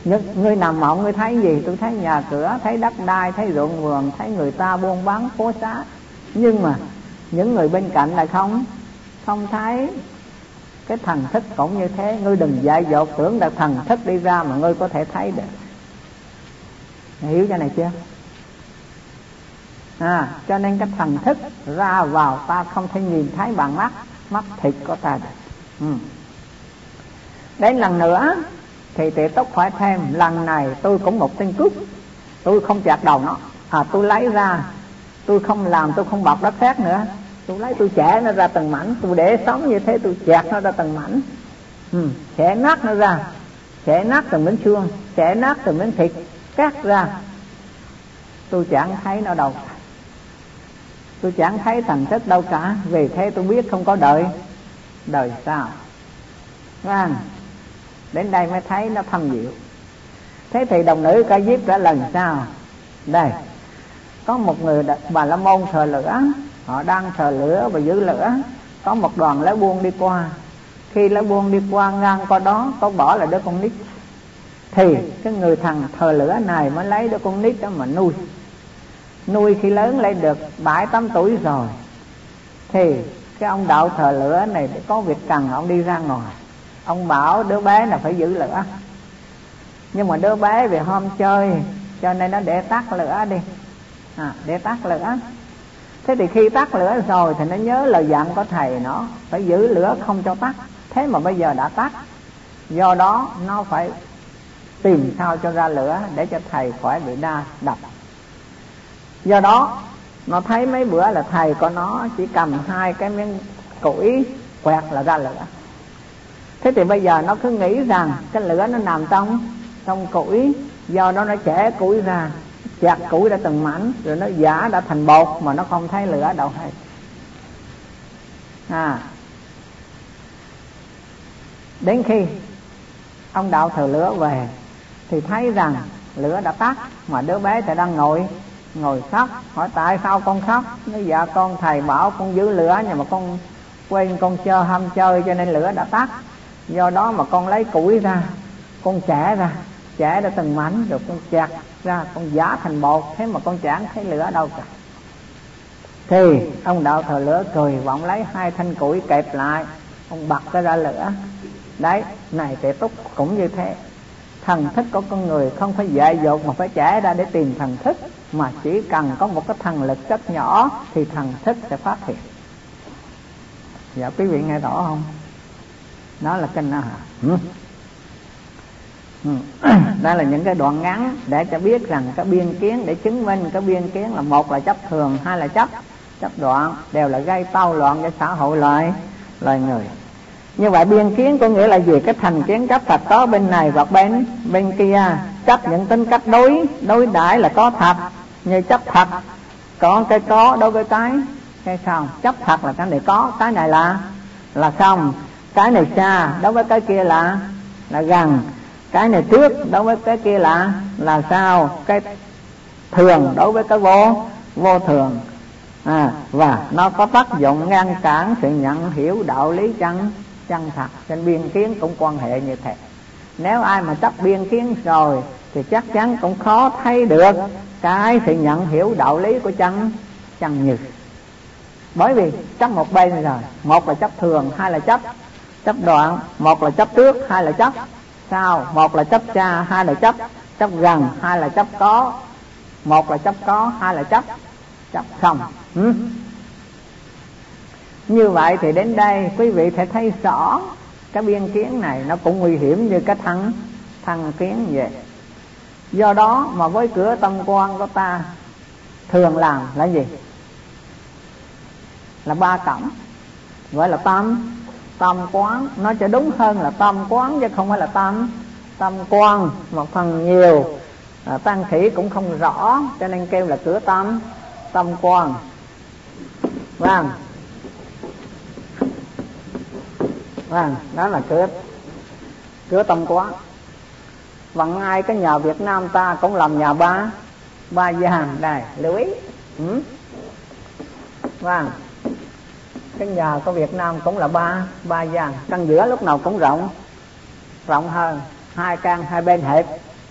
Nhất, người nằm mộng ngươi thấy gì? Tôi thấy nhà cửa thấy đất đai thấy ruộng vườn thấy người ta buôn bán phố xá. Nhưng mà những người bên cạnh là không không thấy cái thần thức cũng như thế. Ngươi đừng dại dột tưởng là thần thức đi ra mà ngươi có thể thấy được. Hiểu cái này chưa? À cho nên cái thần thức ra vào ta không thể nhìn thấy bằng mắt. Mắt thịt của ta được. Ừ. đến lần nữa, thì tệ tốc phải thêm, lần này tôi cũng một tên cướp. Tôi không chặt đầu nó. À tôi lấy ra. Tôi không làm, tôi không bọc đất khác nữa tôi lấy tôi chẻ nó ra từng mảnh tôi để sống như thế tôi chặt nó ra từng mảnh. Ừ, chẻ nát nó ra. Chẻ nát từng miếng xương chẻ nát từng miếng thịt cắt ra. Tôi chẳng thấy nó đâu. Tôi chẳng thấy thành thức đâu cả. Vì thế tôi biết không có đợi. Đời sao à, đến đây mới thấy nó thâm diệu. Thế thì đồng nữ ca diếp đã lần sau. Đây có một người bà la môn thờ lửa họ đang thờ lửa và giữ lửa. Có một đoàn lá buông đi qua. Khi lá buông đi qua ngang qua đó có bỏ là đứa con nít. Thì cái người thằng thờ lửa này mới lấy đứa con nít đó mà nuôi. Nuôi khi lớn lên được bảy tám tuổi rồi. Thì cái ông đạo thờ lửa này có việc cần ông đi ra ngoài. Ông bảo đứa bé là phải giữ lửa. Nhưng mà đứa bé về hôm chơi cho nên nó để tắt lửa đi. À, để tắt lửa thế thì khi tắt lửa rồi thì nó nhớ lời dặn của thầy nó, phải giữ lửa không cho tắt. Thế mà bây giờ đã tắt, do đó nó phải tìm sao cho ra lửa để cho thầy khỏi bị đa đập do đó, nó thấy mấy bữa là thầy của nó chỉ cầm hai cái miếng củi quẹt là ra lửa. Thế thì bây giờ nó cứ nghĩ rằng cái lửa nó nằm trong trong củi, do đó nó chẻ củi ra chặt củi đã từng mảnh, rồi nó giả đã thành bột mà nó không thấy lửa đâu hay. À. Đến khi ông đạo thờ lửa về, thì thấy rằng lửa đã tắt, mà đứa bé thì đang ngồi ngồi khóc, hỏi tại sao con khóc? Nó dạ con thầy bảo con giữ lửa nhưng mà con quên con chơi ham chơi cho nên lửa đã tắt. Do đó mà con lấy củi ra, con trẻ ra chẻ ra từng mảnh rồi con chặt ra, con giả thành bột, thế mà con chẳng thấy lửa đâu cả. Thì ông đạo thờ lửa cười và ông lấy hai thanh củi kẹp lại, ông bật cái ra lửa. Đấy, này tệ túc cũng như thế. Thần thức của con người không phải dạy dột mà phải chảy ra để tìm thần thức, mà chỉ cần có một cái thần lực rất nhỏ thì thần thức sẽ phát hiện. Dạ quý vị nghe rõ không? Đó là kinh a ừ. Ừ. (clears throat) đó là những cái đoạn ngắn để cho biết rằng cái biên kiến để chứng minh cái biên kiến là một là chấp thường, hai là chấp chấp đoạn, đều là gây tao loạn cho xã hội loài loài người. Như vậy biên kiến có nghĩa là gì? Cái thành kiến chấp thật có bên này hoặc bên bên kia. Chấp những tính cách đối đối đãi là có thật, như chấp thật có cái có đối với cái cái không. Chấp thật là cái này có, cái này là là không. Cái này xa đối với cái kia là là gần cái này trước đối với cái kia là là sao? Cái thường đối với cái vô vô thường. À, và nó có tác dụng ngăn cản sự nhận hiểu đạo lý chân chân thật. Trên biên kiến cũng quan hệ như thế. Nếu ai mà chấp biên kiến rồi thì chắc chắn cũng khó thấy được cái sự nhận hiểu đạo lý của chân chân như bởi vì chấp một bên rồi. Một là chấp thường hai là chấp chấp đoạn. Một là chấp trước hai là chấp sao? Một là chấp cha, hai là chấp chấp gần, hai là chấp có. Một là chấp có, hai là chấp chấp không. Ừ? như vậy thì đến đây quý vị thể thấy rõ cái biên kiến này nó cũng nguy hiểm như cái thằng thằng kiến vậy. Do đó mà với cửa tâm quan của ta, thường làm là gì? Là ba cổng gọi là tâm tâm quán. Nó sẽ đúng hơn là tâm quán chứ không phải là tâm. Tâm quan một phần nhiều. À, tăng khỉ cũng không rõ cho nên kêu là cửa tâm tâm quan vâng. Vâng đó là cửa cửa tâm quán. Vẫn ngay cái nhà Việt Nam ta cũng làm nhà ba ba gian đây lưu ý. Ừ. vâng cái nhà của Việt Nam cũng là ba ba gian. Căn giữa lúc nào cũng rộng rộng hơn hai căn hai bên hẹp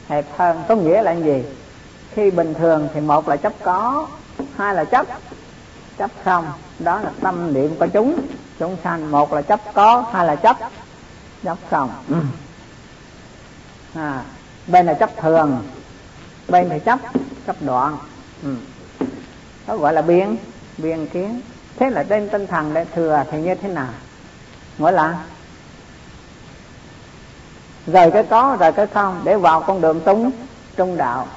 hẹp hơn. Có nghĩa là gì? Khi bình thường thì một là chấp có hai là chấp chấp không. Đó là tâm niệm của chúng. Chúng sanh một là chấp có hai là chấp chấp không. Ừ. (clears throat) à, bên là chấp thường bên thì chấp chấp đoạn. Ừ. đó gọi là biên biên kiến thế là trên tinh thần để thừa thì như thế nào? Gọi là rời cái có, rời cái không, để vào con đường túng, trung đạo.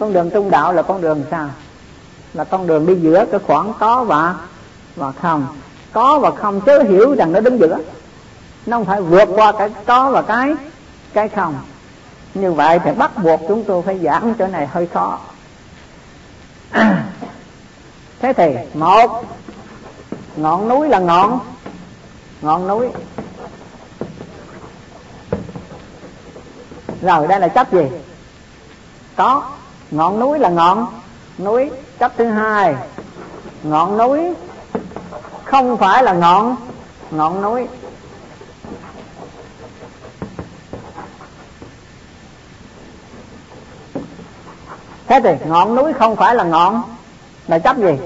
Con đường trung đạo là con đường sao? Là con đường đi giữa cái khoảng có và và không. Có và không chớ hiểu rằng nó đứng giữa. Nó không phải vượt qua cái có và cái cái không. Như vậy thì bắt buộc chúng tôi phải giảng chỗ này hơi khó. (clears throat) thế thì, một, ngọn núi là ngọn ngọn núi. Rồi, đây là chấp gì? Có, ngọn núi là ngọn, núi, chấp thứ hai. Ngọn núi không phải là ngọn ngọn núi. Thế thì, ngọn núi không phải là ngọn là chấp gì?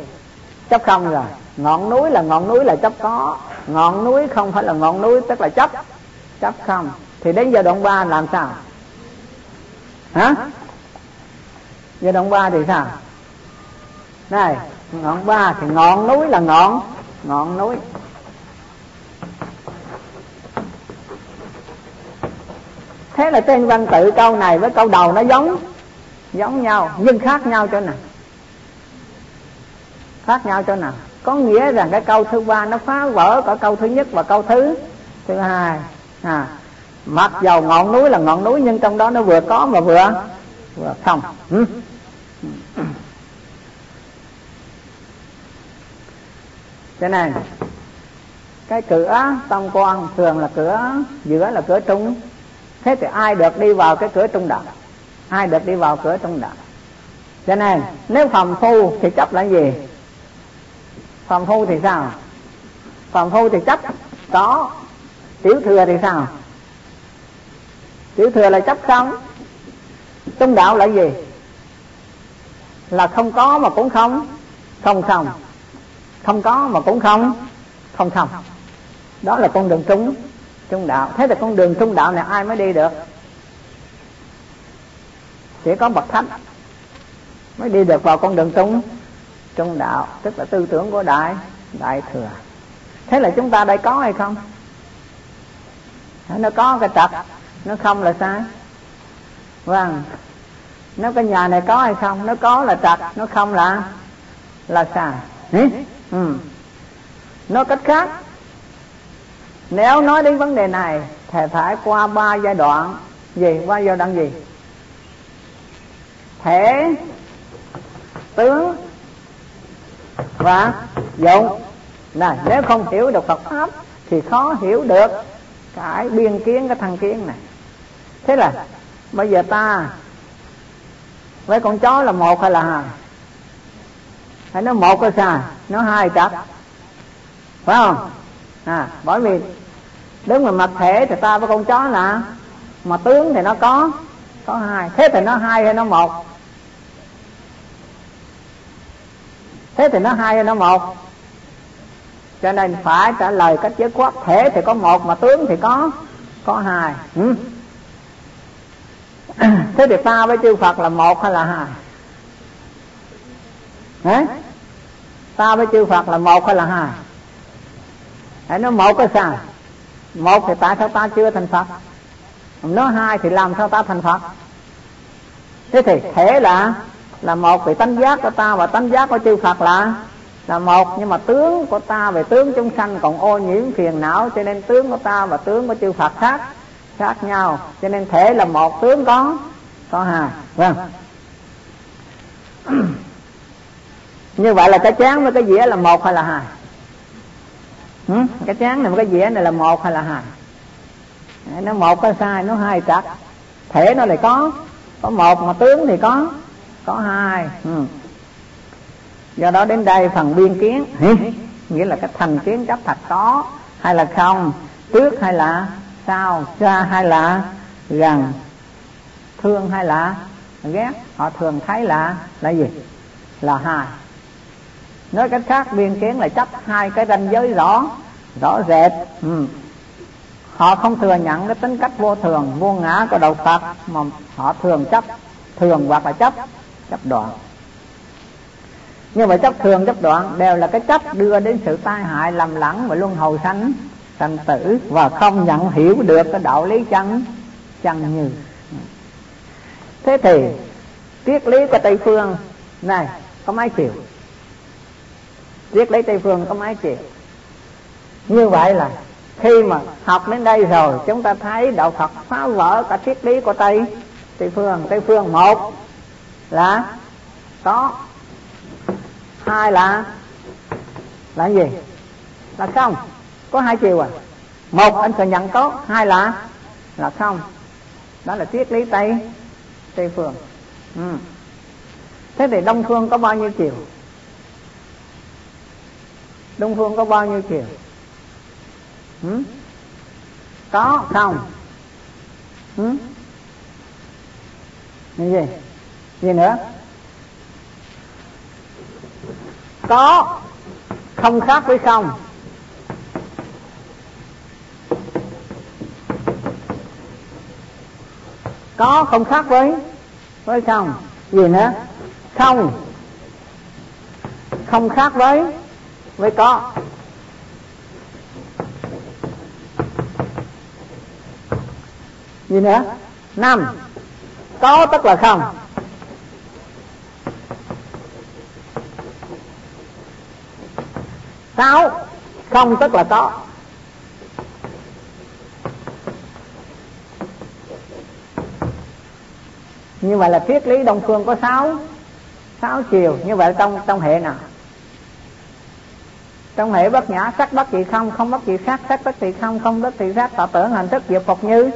Chấp không rồi. Ngọn núi là ngọn núi là chấp có. Ngọn núi không phải là ngọn núi, tức là chấp. Chấp không. Thì đến giai đoạn ba làm sao? Hả? Giai đoạn ba thì sao? Này, ngọn ba thì ngọn núi là ngọn. Ngọn núi. Thế là tên văn tự câu này với câu đầu nó giống giống nhau, nhưng khác nhau chỗ nào? Khác nhau chỗ nào. Có nghĩa rằng cái câu thứ ba nó phá vỡ cả câu thứ nhất và câu thứ thứ hai. À mặc dầu ngọn núi là ngọn núi nhưng trong đó nó vừa có mà vừa vừa không. Ừ. cho nên, cái cửa tâm quan thường là cửa, giữa là cửa trung. Thế thì ai được đi vào cái cửa trung đạo? Ai được đi vào cửa trung đạo? Cho nên, nếu phàm phu thì chấp là gì? Phàm phu thì sao? Phàm phu thì chấp, có. Tiểu thừa thì sao? Tiểu thừa là chấp không? Trung đạo là gì? Là không có mà cũng không. Không không. Không có mà cũng không. Không không. Đó là con đường trung trung đạo. Thế là con đường trung đạo này ai mới đi được? Chỉ có bậc thánh mới đi được vào con đường trung trung đạo, tức là tư tưởng của đại đại thừa. Thế là chúng ta đây có hay không? Nó có cái trật nó không là sai. Vâng. Nó cái nhà này có hay không? Nó có là trật nó không là là sai. Ừ. nói cách khác, nếu nói đến vấn đề này, thì phải qua ba giai đoạn. Gì? Qua giai đoạn gì? Thể tướng và dụng này, nếu không hiểu được Phật pháp thì khó hiểu được cái biên kiến, cái thăng kiến này. Thế là bây giờ ta với con chó là một hay là hai? Hay nó một có sai nó hai chắc. Phải không? À bởi vì đứng mà mặt thể thì ta với con chó là, mà tướng thì nó có có hai. Thế thì nó hai hay nó một? Thế thì nó hai hay nó một? Cho nên phải trả lời cách giới quát. Thể thì có một mà tướng thì có có hai. Ừ. (clears throat) thế thì ta với chư phật là một hay là hai? Hả? ta với chư phật là một hay là hai? Hãy nói một cái sao? Một thì tại sao ta chưa thành phật? Nói hai thì làm sao ta thành phật? Thế thì thể là là một vì tánh giác của ta và tánh giác của chư phật là là một, nhưng mà tướng của ta về tướng chúng sanh còn ô nhiễm phiền não, cho nên tướng của ta và tướng của chư Phật khác khác nhau. Cho nên thể là một, tướng có có hai. Vâng. (clears throat) Như vậy là cái chén với cái dĩa là một hay là hai? Ừ? cái chén này với cái dĩa này là một hay là hai? Nó một có sai, nó hai chặt. Thể nó lại có có một mà tướng thì có có hai. Ừ. Do đó đến đây phần biên kiến nghĩa là cái thành kiến chấp thật có hay là không trước hay là sao xa hay là gần thương hay là ghét họ thường thấy là là gì? Là hai. Nói cách khác biên kiến là chấp hai cái ranh giới rõ rõ rệt. Ừ. họ không thừa nhận cái tính cách vô thường vô ngã của đạo phật mà họ thường chấp thường hoặc là chấp chấp đoạn. Như vậy chấp thường, chấp đoạn đều là cái chấp đưa đến sự tai hại lầm lẫn và luân hồi sanh sanh tử và không nhận hiểu được cái đạo lý chân chân như. Thế thì, triết lý của tây phương, này, có mấy chiều. Triết lý tây phương có mấy chiều. Như vậy là khi mà học đến đây rồi, chúng ta thấy đạo phật phá vỡ cả triết lý của tây tây phương. Tây phương một là có. Hai là là gì? Là không. Có hai chiều à? Một, anh thừa nhận có hai là là không. Đó là triết lý tây tây phương. Ừ. thế thì đông phương có bao nhiêu chiều? Đông phương có bao nhiêu chiều? Ừ? có không? Ừ? gì? Gì nữa? Có. Không khác với không. Có, không khác với với không. Gì nữa? Không. Không khác với với có. Gì nữa? Năm. Có tức là không. Sáu không, tức là có. Như vậy là triết lý đông phương có sáu sáu chiều. Như vậy trong trong hệ nào? Trong hệ bất nhã, sắc bất dị không không bất dị sắc sắc bất dị không không bất dị sắc. Tạo tưởng hành thức diệu phục như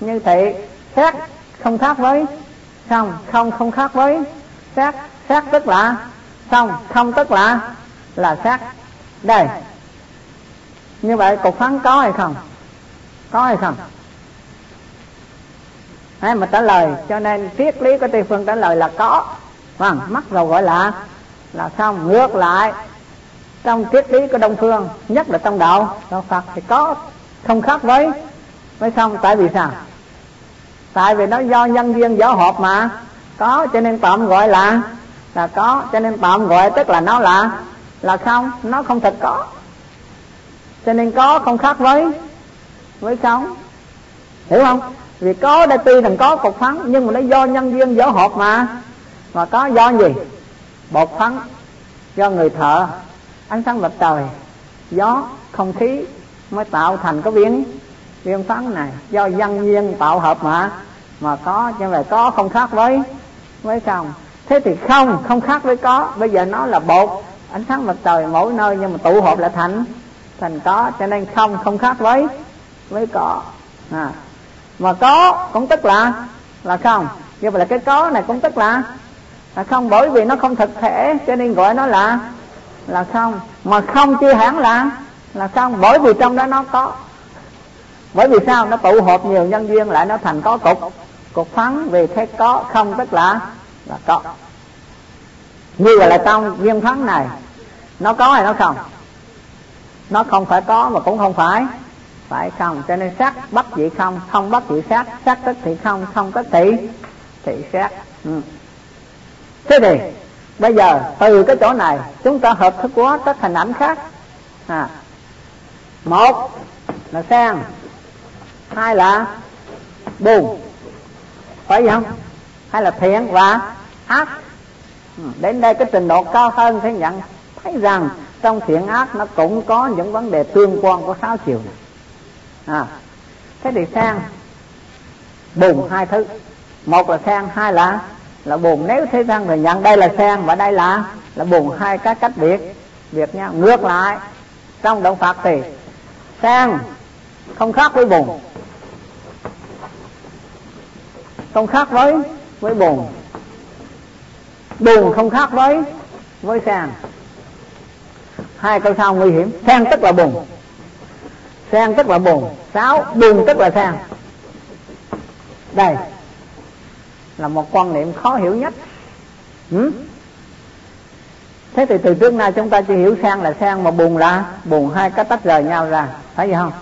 như thị sắc không khác với, không không không khác với sắc. Sắc tức là không không tức là là sắc đây. Như vậy cục phán có hay không? Có hay không? Hay mà trả lời, cho nên triết lý của tây phương trả lời là có. Vâng mắc rồi gọi là là xong ngược lại? Trong triết lý của đông phương, nhất là trong đạo đạo phật thì có, không khác với với không tại vì sao? Tại vì nó do nhân duyên giáo hợp mà. Có, cho nên tạm gọi là là có, cho nên tạm gọi tức là nó là là không nó không thật có. Cho nên có không khác với với không? Hiểu không? Vì có đây tuy rằng có cục phấn, nhưng mà nó do nhân duyên võ hợp mà. Mà có do gì? Bột phấn, do người thợ. Ánh sáng mặt trời, gió, không khí mới tạo thành cái viên viên phấn này. Do nhân duyên tạo hợp mà. Mà có như vậy có không khác với với không. Thế thì không không khác với có. Bây giờ nó là bột ánh sáng mặt trời mỗi nơi nhưng mà tụ hợp lại thành. Thành có, cho nên không không khác với với có à. mà có cũng tức là là không. Như vậy là cái có này cũng tức là là không. Bởi vì nó không thực thể, cho nên gọi nó là là không. Mà không chưa hẳn là là không. Bởi vì trong đó nó có. Bởi vì sao? Nó tụ hợp nhiều nhân duyên lại nó thành có cục. Cục phấn vì thế có, không tức là là có như vậy là trong viên thắng này, nó có hay nó không? Nó không phải có mà cũng không phải. Phải không? Cho nên sắc bất dị không không bất dị sắc sắc tức thị không không tức thị thị sắc ừ. thế thì, bây giờ từ cái chỗ này, chúng ta hợp thức hóa các hình ảnh khác. À. một là sang hai là buồn phải không? Hay là thiện và ác đến đây cái trình độ cao hơn sẽ nhận. Thấy rằng trong thiện ác nó cũng có những vấn đề tương quan của sáu chiều này. À, thế thì sang bùn hai thứ. Một là sang hai là là buồn nếu thế gian người nhận đây là sen và đây là là buồn hai cái cách biệt. Biệt nhau. Ngược lại trong động phật thì sen không khác với buồn không khác với với buồn buồn không khác với với sen. Hai câu sau nguy hiểm. Sen tức là buồn. Sen tức là buồn. Sáu, buồn tức là sen. Đây là một quan niệm khó hiểu nhất. Ừ? thế thì từ trước nay chúng ta chỉ hiểu sang là sang mà buồn là buồn. Hai cái tách rời nhau ra. Thấy gì không?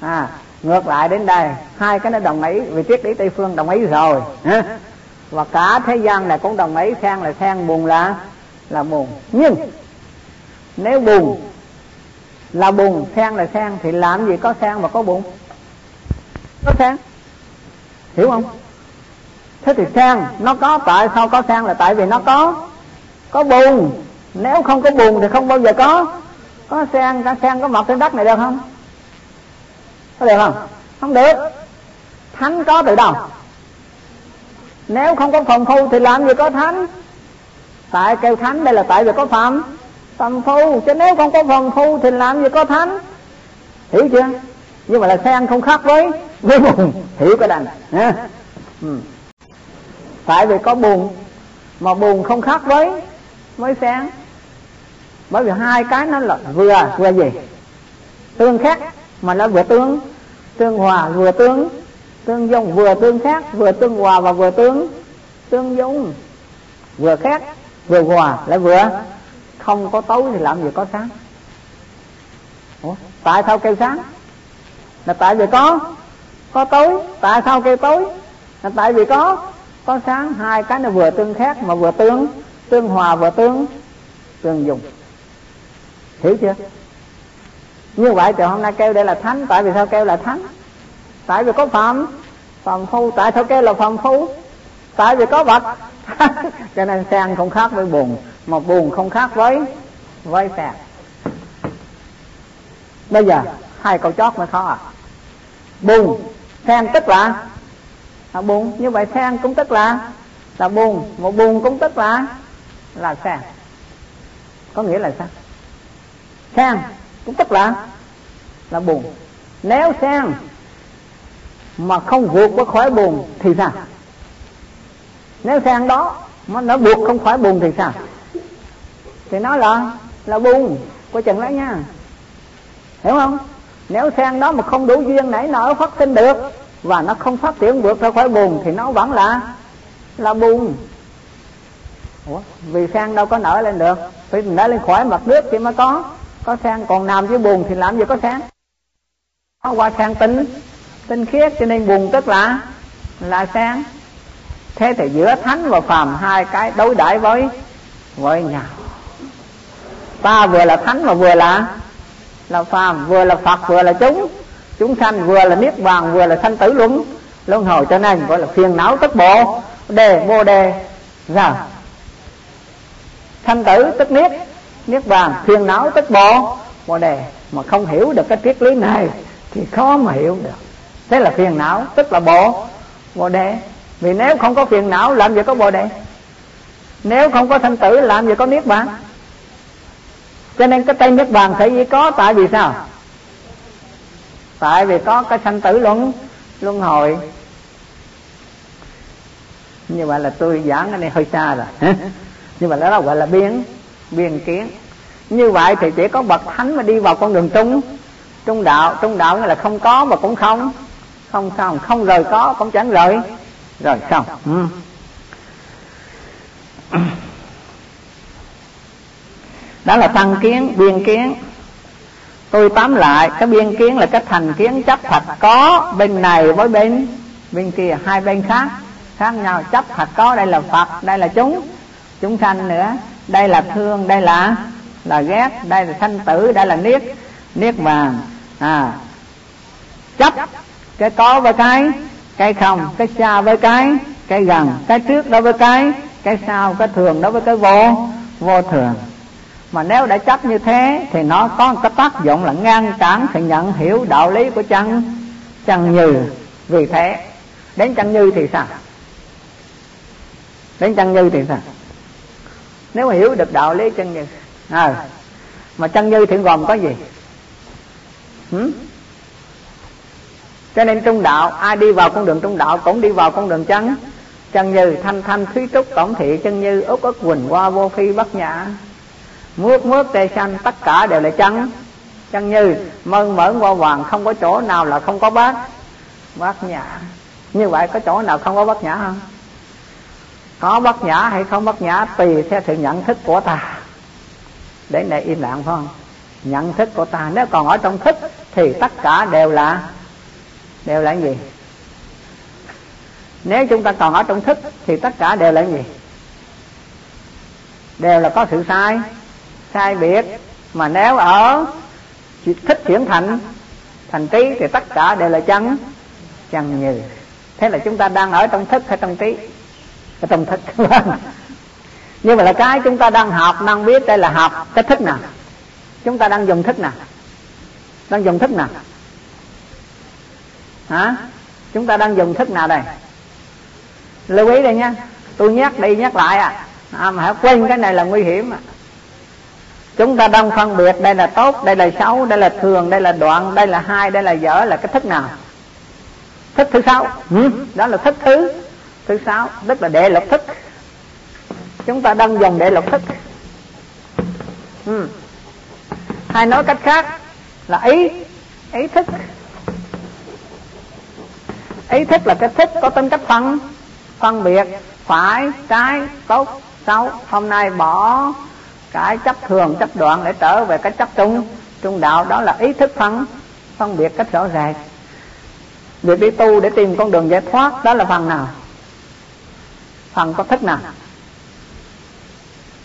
À ngược lại đến đây. Hai cái nó đồng ý. Vì triết lý tây phương đồng ý rồi? Và cả thế gian này cũng đồng ý, khen là khen, buồn là là buồn. Nhưng, nếu buồn là buồn, khen là khen, thì làm gì có khen mà có buồn? Có khen. Hiểu không? Thế thì khen nó có, tại sao có khen là tại vì nó có có buồn. Nếu không có buồn thì không bao giờ có. Có sen cả sen có mọc trên đất này được không? Có được không? Không được. Thánh có từ đâu? Nếu không có phòng phu thì làm gì có thánh? Tại kêu thánh đây là tại vì có phạm phạm phu. Chứ nếu không có phòng phu thì làm gì có thánh? Hiểu chưa? Nhưng mà là sen không khác với với buồn. Hiểu cái đành, ha? Ừ. Tại vì có buồn, mà buồn không khác với với sen bởi vì hai cái nó là vừa vừa gì? Tương khác mà nó vừa tương tương hòa, vừa tương tương dung vừa tương khác, vừa tương hòa và vừa tương tương dung. Vừa khác, vừa hòa lại vừa không có tối thì làm gì có sáng. Ủa? tại sao kêu sáng? Là tại vì có có tối. Tại sao kêu tối? Là tại vì có có sáng. Hai cái nó vừa tương khác mà vừa tương tương hòa vừa tương tương dùng hiểu chưa? Như vậy thì hôm nay kêu đây là thánh. Tại vì sao kêu là thánh? Tại vì có phạm phạm phu, tại sao kêu là phạm phu? Tại vì có vật. (laughs) Cho nên sen không khác với buồn, mà buồn không khác với với sen. Bây giờ, hai câu chót mới khó à. Buồn, sen tức là là buồn. Như vậy sen cũng tức là là buồn một buồn cũng tức là là sen. Có nghĩa là sao? Sen cũng tức là là buồn. Nếu sen mà không vượt qua khỏi buồn thì sao? Nếu sang đó mà nó buộc không khỏi buồn thì sao? Thì nó là là buồn coi chừng lấy nha. Hiểu không? Nếu sang đó mà không đủ duyên nảy nở phát sinh được và nó không phát triển vượt ra khỏi buồn thì nó vẫn là là buồn. Ủa, vì sen đâu có nở lên được? Phải nở lên khỏi mặt nước thì mới có có sen còn nằm với buồn thì làm gì có sen nó qua sen tính tinh khiết, cho nên buồn tức là là sáng thế thì giữa thánh và phàm hai cái đối đãi với với nhau. Ta vừa là thánh mà vừa là là phàm, vừa là phật, vừa là chúng. Chúng sanh vừa là niết bàn, vừa là sanh tử luân. Luân hồi cho nên gọi là phiền não tức bộ. Đề, vô đề giờ sanh tử tức niết niết bàn, phiền não tức bộ. Vô đề, mà không hiểu được cái triết lý này thì khó mà hiểu được thế là phiền não, tức là bộ bồ đề. Vì nếu không có phiền não, làm gì có bồ đề? Nếu không có thanh tử, làm gì có niết bàn? Cho nên cái tên niết bàn phải gì có, tại vì sao? Tại vì có cái sanh tử luân luân hồi. Như vậy là tôi giảng cái này hơi xa rồi. (laughs) Nhưng mà đó gọi là biên biên kiến. Như vậy thì chỉ có bậc thánh mà đi vào con đường trung. Trung đạo trung đạo nghĩa là không có mà cũng không không xong không rời có, cũng chẳng rời rồi, xong. Ừ. (clears throat) đó là tăng kiến, biên kiến. Tôi tóm lại, cái biên kiến là cái thành kiến chấp thật có bên này với bên bên kia, hai bên khác khác nhau. Chấp thật có, đây là phật, đây là chúng chúng sanh nữa. Đây là thương, đây là là ghét, đây là sanh tử, đây là niết. Niết bàn à chấp cái có với cái cái không cái xa với cái cái gần cái trước đối với cái cái sau cái thường đối với cái vô vô thường. Mà nếu đã chấp như thế thì nó có một cái tác dụng là ngăn cản sự nhận hiểu đạo lý của chân chân như vì thế đến chân như thì sao? Đến chân như thì sao? Nếu mà hiểu được đạo lý chân như à, mà chân như thì gồm có gì? Hmm? Cho nên trung đạo, ai đi vào con đường trung đạo cũng đi vào con đường chân. Chân như thanh thanh thúy trúc tổng thị, chân như ốc ức quỳnh hoa vô phi bất nhã. Mướt mướt tê xanh, tất cả đều là chân. Chân như mơn mởn qua hoàng, không có chỗ nào là không có bát. Bát nhã. Như vậy có chỗ nào không có bát nhã không? Có bát nhã hay không bát nhã tùy theo sự nhận thức của ta. Để này im lặng phải không? Nhận thức của ta. Nếu còn ở trong thức thì tất cả đều là đều là gì? Nếu chúng ta còn ở trong thức thì tất cả đều là gì? Đều là có sự sai. Sai biệt. Mà nếu ở thích chuyển thành thành trí thì tất cả đều là chân chân như. Thế là chúng ta đang ở trong thức hay trong trí? Ở trong thức. (laughs) Vâng. Nhưng mà là cái chúng ta đang học, đang biết đây là học, cái thức nào? Chúng ta đang dùng thức nào? Đang dùng thức nào? Hả? Chúng ta đang dùng thức nào đây? Lưu ý đây nha. Tôi nhắc đi nhắc lại à, à mà quên cái này là nguy hiểm à. Chúng ta đang phân biệt đây là tốt đây là xấu đây là thường đây là đoạn đây là hai đây là dở là cái thức nào? Thức thứ sáu. Ừ, đó là thức thứ thứ sáu tức là đệ lục thức. Chúng ta đang dùng đệ lục thức. Ừ. hay nói cách khác là ý ý thức ý thức là cái thức có tính cách phân. Phân biệt, phải, trái, tốt, xấu. Hôm nay bỏ cái chấp thường, chấp đoạn để trở về cái chấp trung. Trung đạo, đó là ý thức phân. Phân biệt cách rõ ràng. Việc đi tu, để tìm con đường giải thoát, đó là phần nào? Phần có thức nào?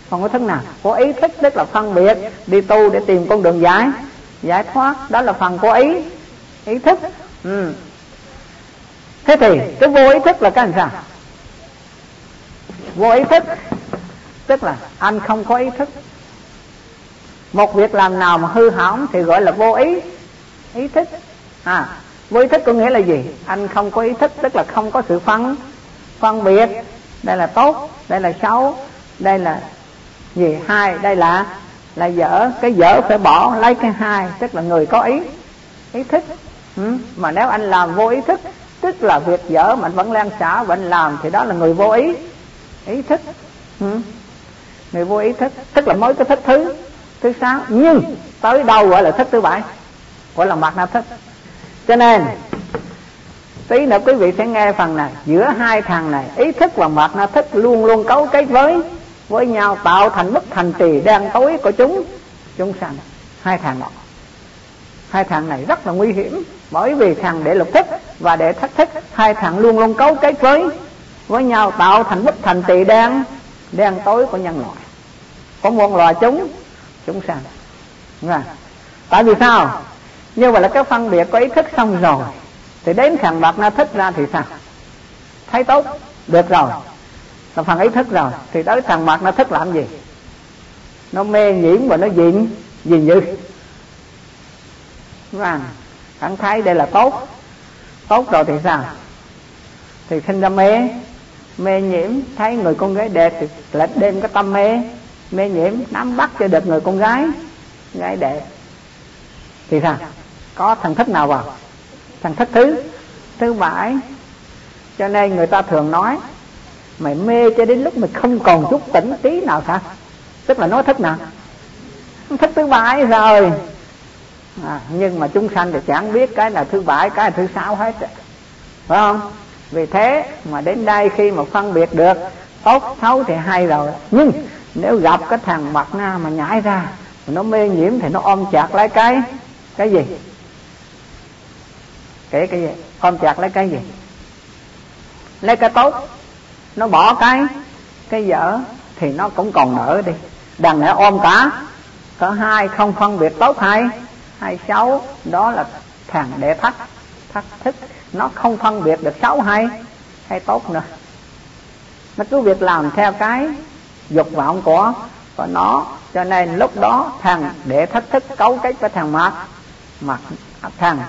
Phần có thức nào? Có ý thức, tức là phân biệt, đi tu để tìm con đường giải giải thoát. Đó là phần có ý. Ý thức. Ừ thế thì cái vô ý thức là cái làm sao? Vô ý thức, tức là anh không có ý thức. Một việc làm nào mà hư hỏng thì gọi là vô ý. Ý thức. À vô ý thức có nghĩa là gì? Anh không có ý thức, tức là không có sự phân phân biệt. Đây là tốt, đây là xấu, đây là gì? Hai, đây là là dở. Cái dở phải bỏ, lấy cái hai, tức là người có ý. Ý thức. Ừ. mà nếu anh làm vô ý thức tức là việc dở mà vẫn lan xả, vẫn làm, thì đó là người vô ý. Ý thức. Ừ. Người vô ý thức. Tức là mới có thức thứ thứ sáu. Nhưng, tới đâu gọi là thức thứ bảy? Gọi là mặt na thức. Cho nên, tí nữa quý vị sẽ nghe phần này. Giữa hai thằng này, ý thức và mặt na thức luôn luôn cấu kết với với nhau, tạo thành bức thành trì đen tối của chúng. Chúng sanh. Hai thằng. Đó hai thằng này rất là nguy hiểm bởi vì thằng để lục thức và để thách thức hai thằng luôn luôn cấu kết với với nhau, tạo thành bức thành tỳ đen đen tối của nhân loại. Có muôn loài chúng chúng sanh Nghe? Vâng. tại vì sao? Như vậy là cái phân biệt có ý thức xong rồi, thì đến thằng bạc na thích ra thì sao? Thấy tốt, được rồi. Là phần ý thức rồi, thì tới thằng mặt nó thức làm gì? Nó mê nhiễm và nó diện gì như vâng hắn thấy đây là tốt. Tốt rồi thì sao? Thì sinh ra mê. Mê nhiễm, thấy người con gái đẹp thì lại đêm cái tâm mê. Mê nhiễm, nắm bắt cho được người con gái. Gái đẹp. Thì sao? Có thằng thích nào vào? Thằng thích thứ. Thứ bảy. Cho nên người ta thường nói, mày mê cho đến lúc mày không còn chút tỉnh tí nào cả tức là nói thích nào thích thứ bảy rồi à, nhưng mà chúng sanh thì chẳng biết cái là thứ bảy cái là thứ sáu hết phải không? Vì thế mà đến đây khi mà phân biệt được tốt xấu thì hay rồi. Nhưng nếu gặp cái thằng mặt na mà nhảy ra nó mê nhiễm thì nó ôm chặt lấy cái cái gì? Kể cái gì? Ôm chặt lấy cái gì? Lấy cái tốt. Nó bỏ cái cái dở thì nó cũng còn đỡ đi. Đằng này ôm cả. Có hai không phân biệt tốt hay? Hay xấu đó là thằng đệ thất. Thất thức. Nó không phân biệt được xấu hay hay tốt nữa. Nó cứ việc làm theo cái dục vọng của của nó. Cho nên lúc đó thằng đệ thất thức cấu kết với thằng mặt mặt à, thằng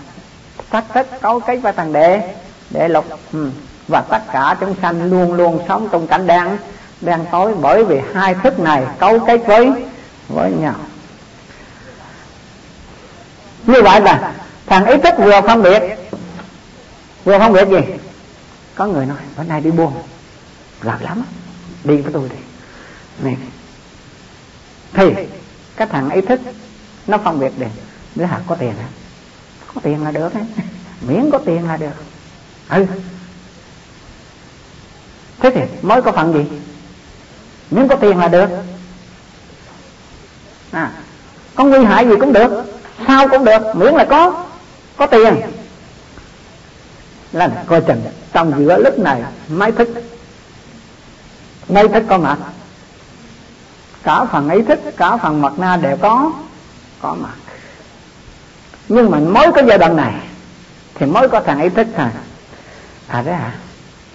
thất thức cấu kết với thằng đệ. Đệ lục ừ và tất cả chúng sanh luôn luôn sống trong cảnh đen đen tối bởi vì hai thức này cấu kết với với nhau như vậy là thằng ý thức vừa phân biệt vừa phân biệt gì. Có người nói, bữa nay đi buôn. Rạp lắm đi với tôi đi. Này. Thì, cái thằng ý thức nó phân biệt được. Đứa hạt có tiền hả? Có tiền là được (laughs) miễn có tiền là được. Ừ. Thế thì mới có phận gì? Miễn có tiền là được. À có nguy hại gì cũng được sao cũng được, miễn là có có tiền. Là coi chừng, trong giữa lúc này, máy thức máy thức có mặt. Cả phần ý thức cả phần mặt na đều có có mặt. Nhưng mà mới có giai đoạn này, thì mới có thằng ý thức thôi à đấy hả?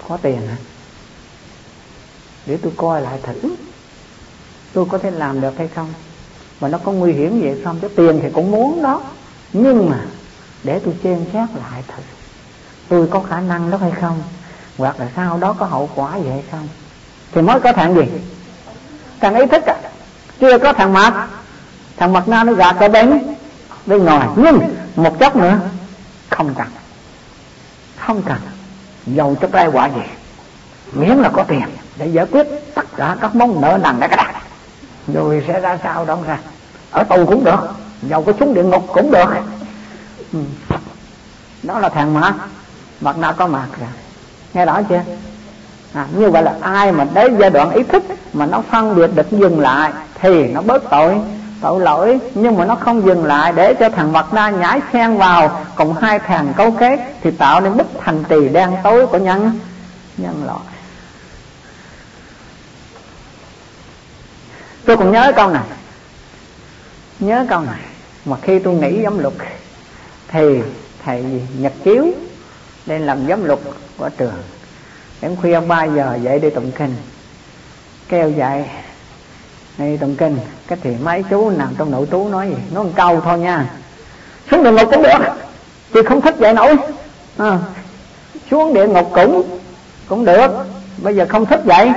Có tiền hả? Để tôi coi lại thử. Tôi có thể làm được hay không? Mà nó có nguy hiểm gì không? Cái tiền thì cũng muốn đó. Nhưng mà để tôi xem xét lại thử. Tôi có khả năng đó hay không? Hoặc là sau đó có hậu quả gì hay không? Thì mới có thằng gì? Thằng ý thức à. Chưa có thằng mặt thằng mặt na nó gạt ở bên bên ngoài. Nhưng một chốc nữa, không cần. Không cần. Dầu cho tai quả gì? Miễn là có tiền. Để giải quyết tất cả các món nợ nần đã cái rồi sẽ ra sao đó ra ở tù cũng được dầu có xuống địa ngục cũng được. Ừ. Đó là thằng mà mặt nào có mặt rồi. Nghe rõ chưa? À, như vậy là ai mà đến giai đoạn ý thức mà nó phân biệt được dừng lại thì nó bớt tội tội lỗi nhưng mà nó không dừng lại để cho thằng mặt na nhảy xen vào. Cùng hai thằng cấu kết thì tạo nên bức thành trì đen tối của nhân nhân loại. Tôi còn nhớ câu này nhớ câu này. Mà khi tôi nghĩ giám luật thì thầy nhật chiếu lên làm giám luật của trường. Đến khuya ba giờ dậy đi tụng kinh. Kêu dậy đi tụng kinh. Cái thì mấy chú nằm trong nội trú nói gì? Nói một câu thôi nha. Xuống địa ngục cũng được. Chứ không thích dậy nổi. À, xuống địa ngục cũng cũng được. Bây giờ không thích dậy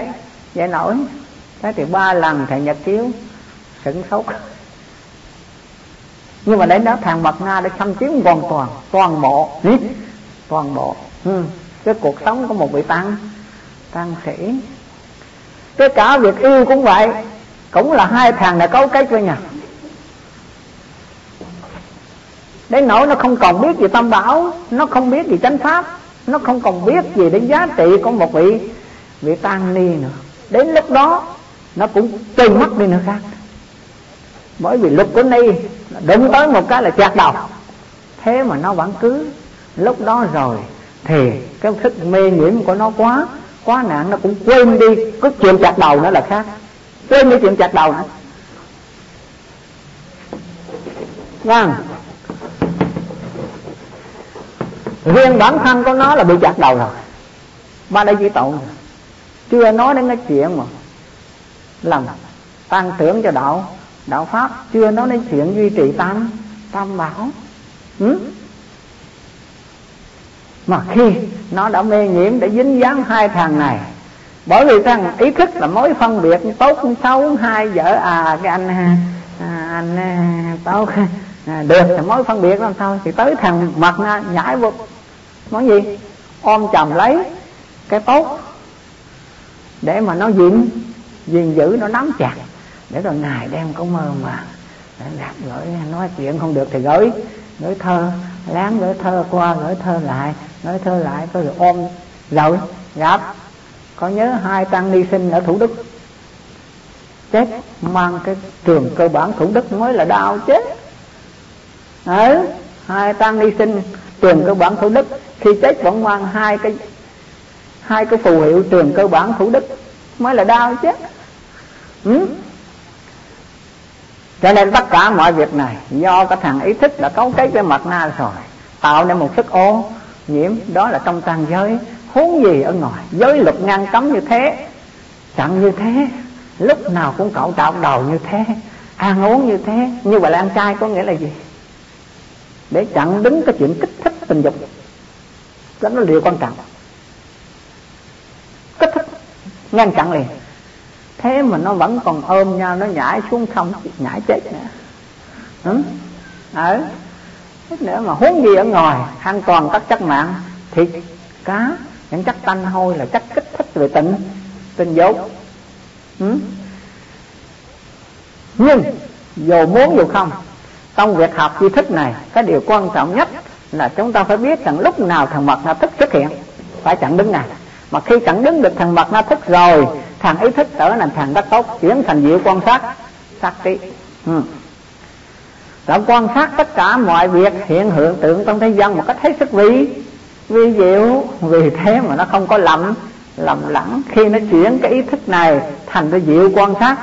dậy nổi. Thế thì ba lần thầy nhật chiếu sửng sốt nhưng mà đến đó thằng mặt na đã xâm chiếm hoàn toàn toàn bộ toàn bộ. Ừ. cái cuộc sống của một vị tăng tăng sĩ. Cái cả việc yêu cũng vậy, cũng là hai thằng đã cấu kết với nhau. Đến nỗi nó không còn biết gì tâm bảo, nó không biết gì chánh pháp, nó không còn biết gì đến giá trị của một vị vị tăng ni nữa. Đến lúc đó, nó cũng từ mất đi nữa khác bởi vì luật của ni đụng tới một cái là chặt đầu. Thế mà nó vẫn cứ. Lúc đó rồi thì cái sức mê nhiễm của nó quá quá nặng nó cũng quên đi cái chuyện chặt đầu nữa là khác. Quên đi chuyện chặt đầu nữa. Vâng. Riêng bản thân của nó là bị chặt đầu rồi. Ba đây chỉ tội chưa nói đến cái chuyện mà làm tăng trưởng cho đạo đạo pháp chưa nói đến chuyện duy trì tam tam bảo. Ừ? mà khi nó đã mê nhiễm để dính dáng hai thằng này bởi vì rằng ý thức là mối phân biệt tốt xấu hai vợ à cái anh à, à anh à, tốt à, được thì mối phân biệt làm sao? Thì tới thằng mặt nhảy vô. Món gì? Ôm chầm lấy cái tốt để mà nó gìn gìn giữ nó nắm chặt để rồi ngài đem có mơ mà. Gặp gửi, nói chuyện không được thì gửi. Gửi thơ, láng gửi thơ qua, gửi thơ lại. Gửi thơ lại có rồi ôm rồi gặp. Có nhớ hai tăng ni sinh ở thủ đức. Chết, mang cái trường cơ bản thủ đức mới là đau chết. Ừ hai tăng ni sinh, trường cơ bản thủ đức. Khi chết vẫn mang hai cái hai cái phù hiệu trường cơ bản thủ đức. Mới là đau chết. Ừ? Cho nên tất cả mọi việc này, do cái thằng ý thức là cấu kết cái mặt na rồi, tạo nên một sức ô nhiễm, đó là trong tam giới. Huống gì ở ngoài, giới luật ngăn cấm như thế, chặn như thế, lúc nào cũng cạo tạo đầu như thế, ăn uống như thế. Như vậy là ăn chay có nghĩa là gì? Để chặn đứng cái chuyện kích thích tình dục. Đó là điều quan trọng. Kích thích, ngăn chặn liền thế mà nó vẫn còn ôm nhau, nó nhảy xuống không nhảy chết nữa ừ? ở thế nữa mà huống gì ở ngoài, an toàn các chất mạng thịt cá, những chất tanh hôi là chất kích thích về tình tình dục ừ? nhưng, dù muốn dù không, trong việc học tri thức này, cái điều quan trọng nhất là chúng ta phải biết rằng lúc nào thằng mật na thức xuất hiện, phải chặn đứng này mà khi chặn đứng được thằng mật na thức rồi thằng ý thức trở thành thằng rất tốt, chuyển thành diệu quan sát. Sát trí ừ. quan sát tất cả mọi việc, hiện tượng tượng trong thế gian một cách hết sức vi vi diệu. Vì thế mà nó không có lầm lầm lẫn khi nó chuyển cái ý thức này thành cái diệu quan sát.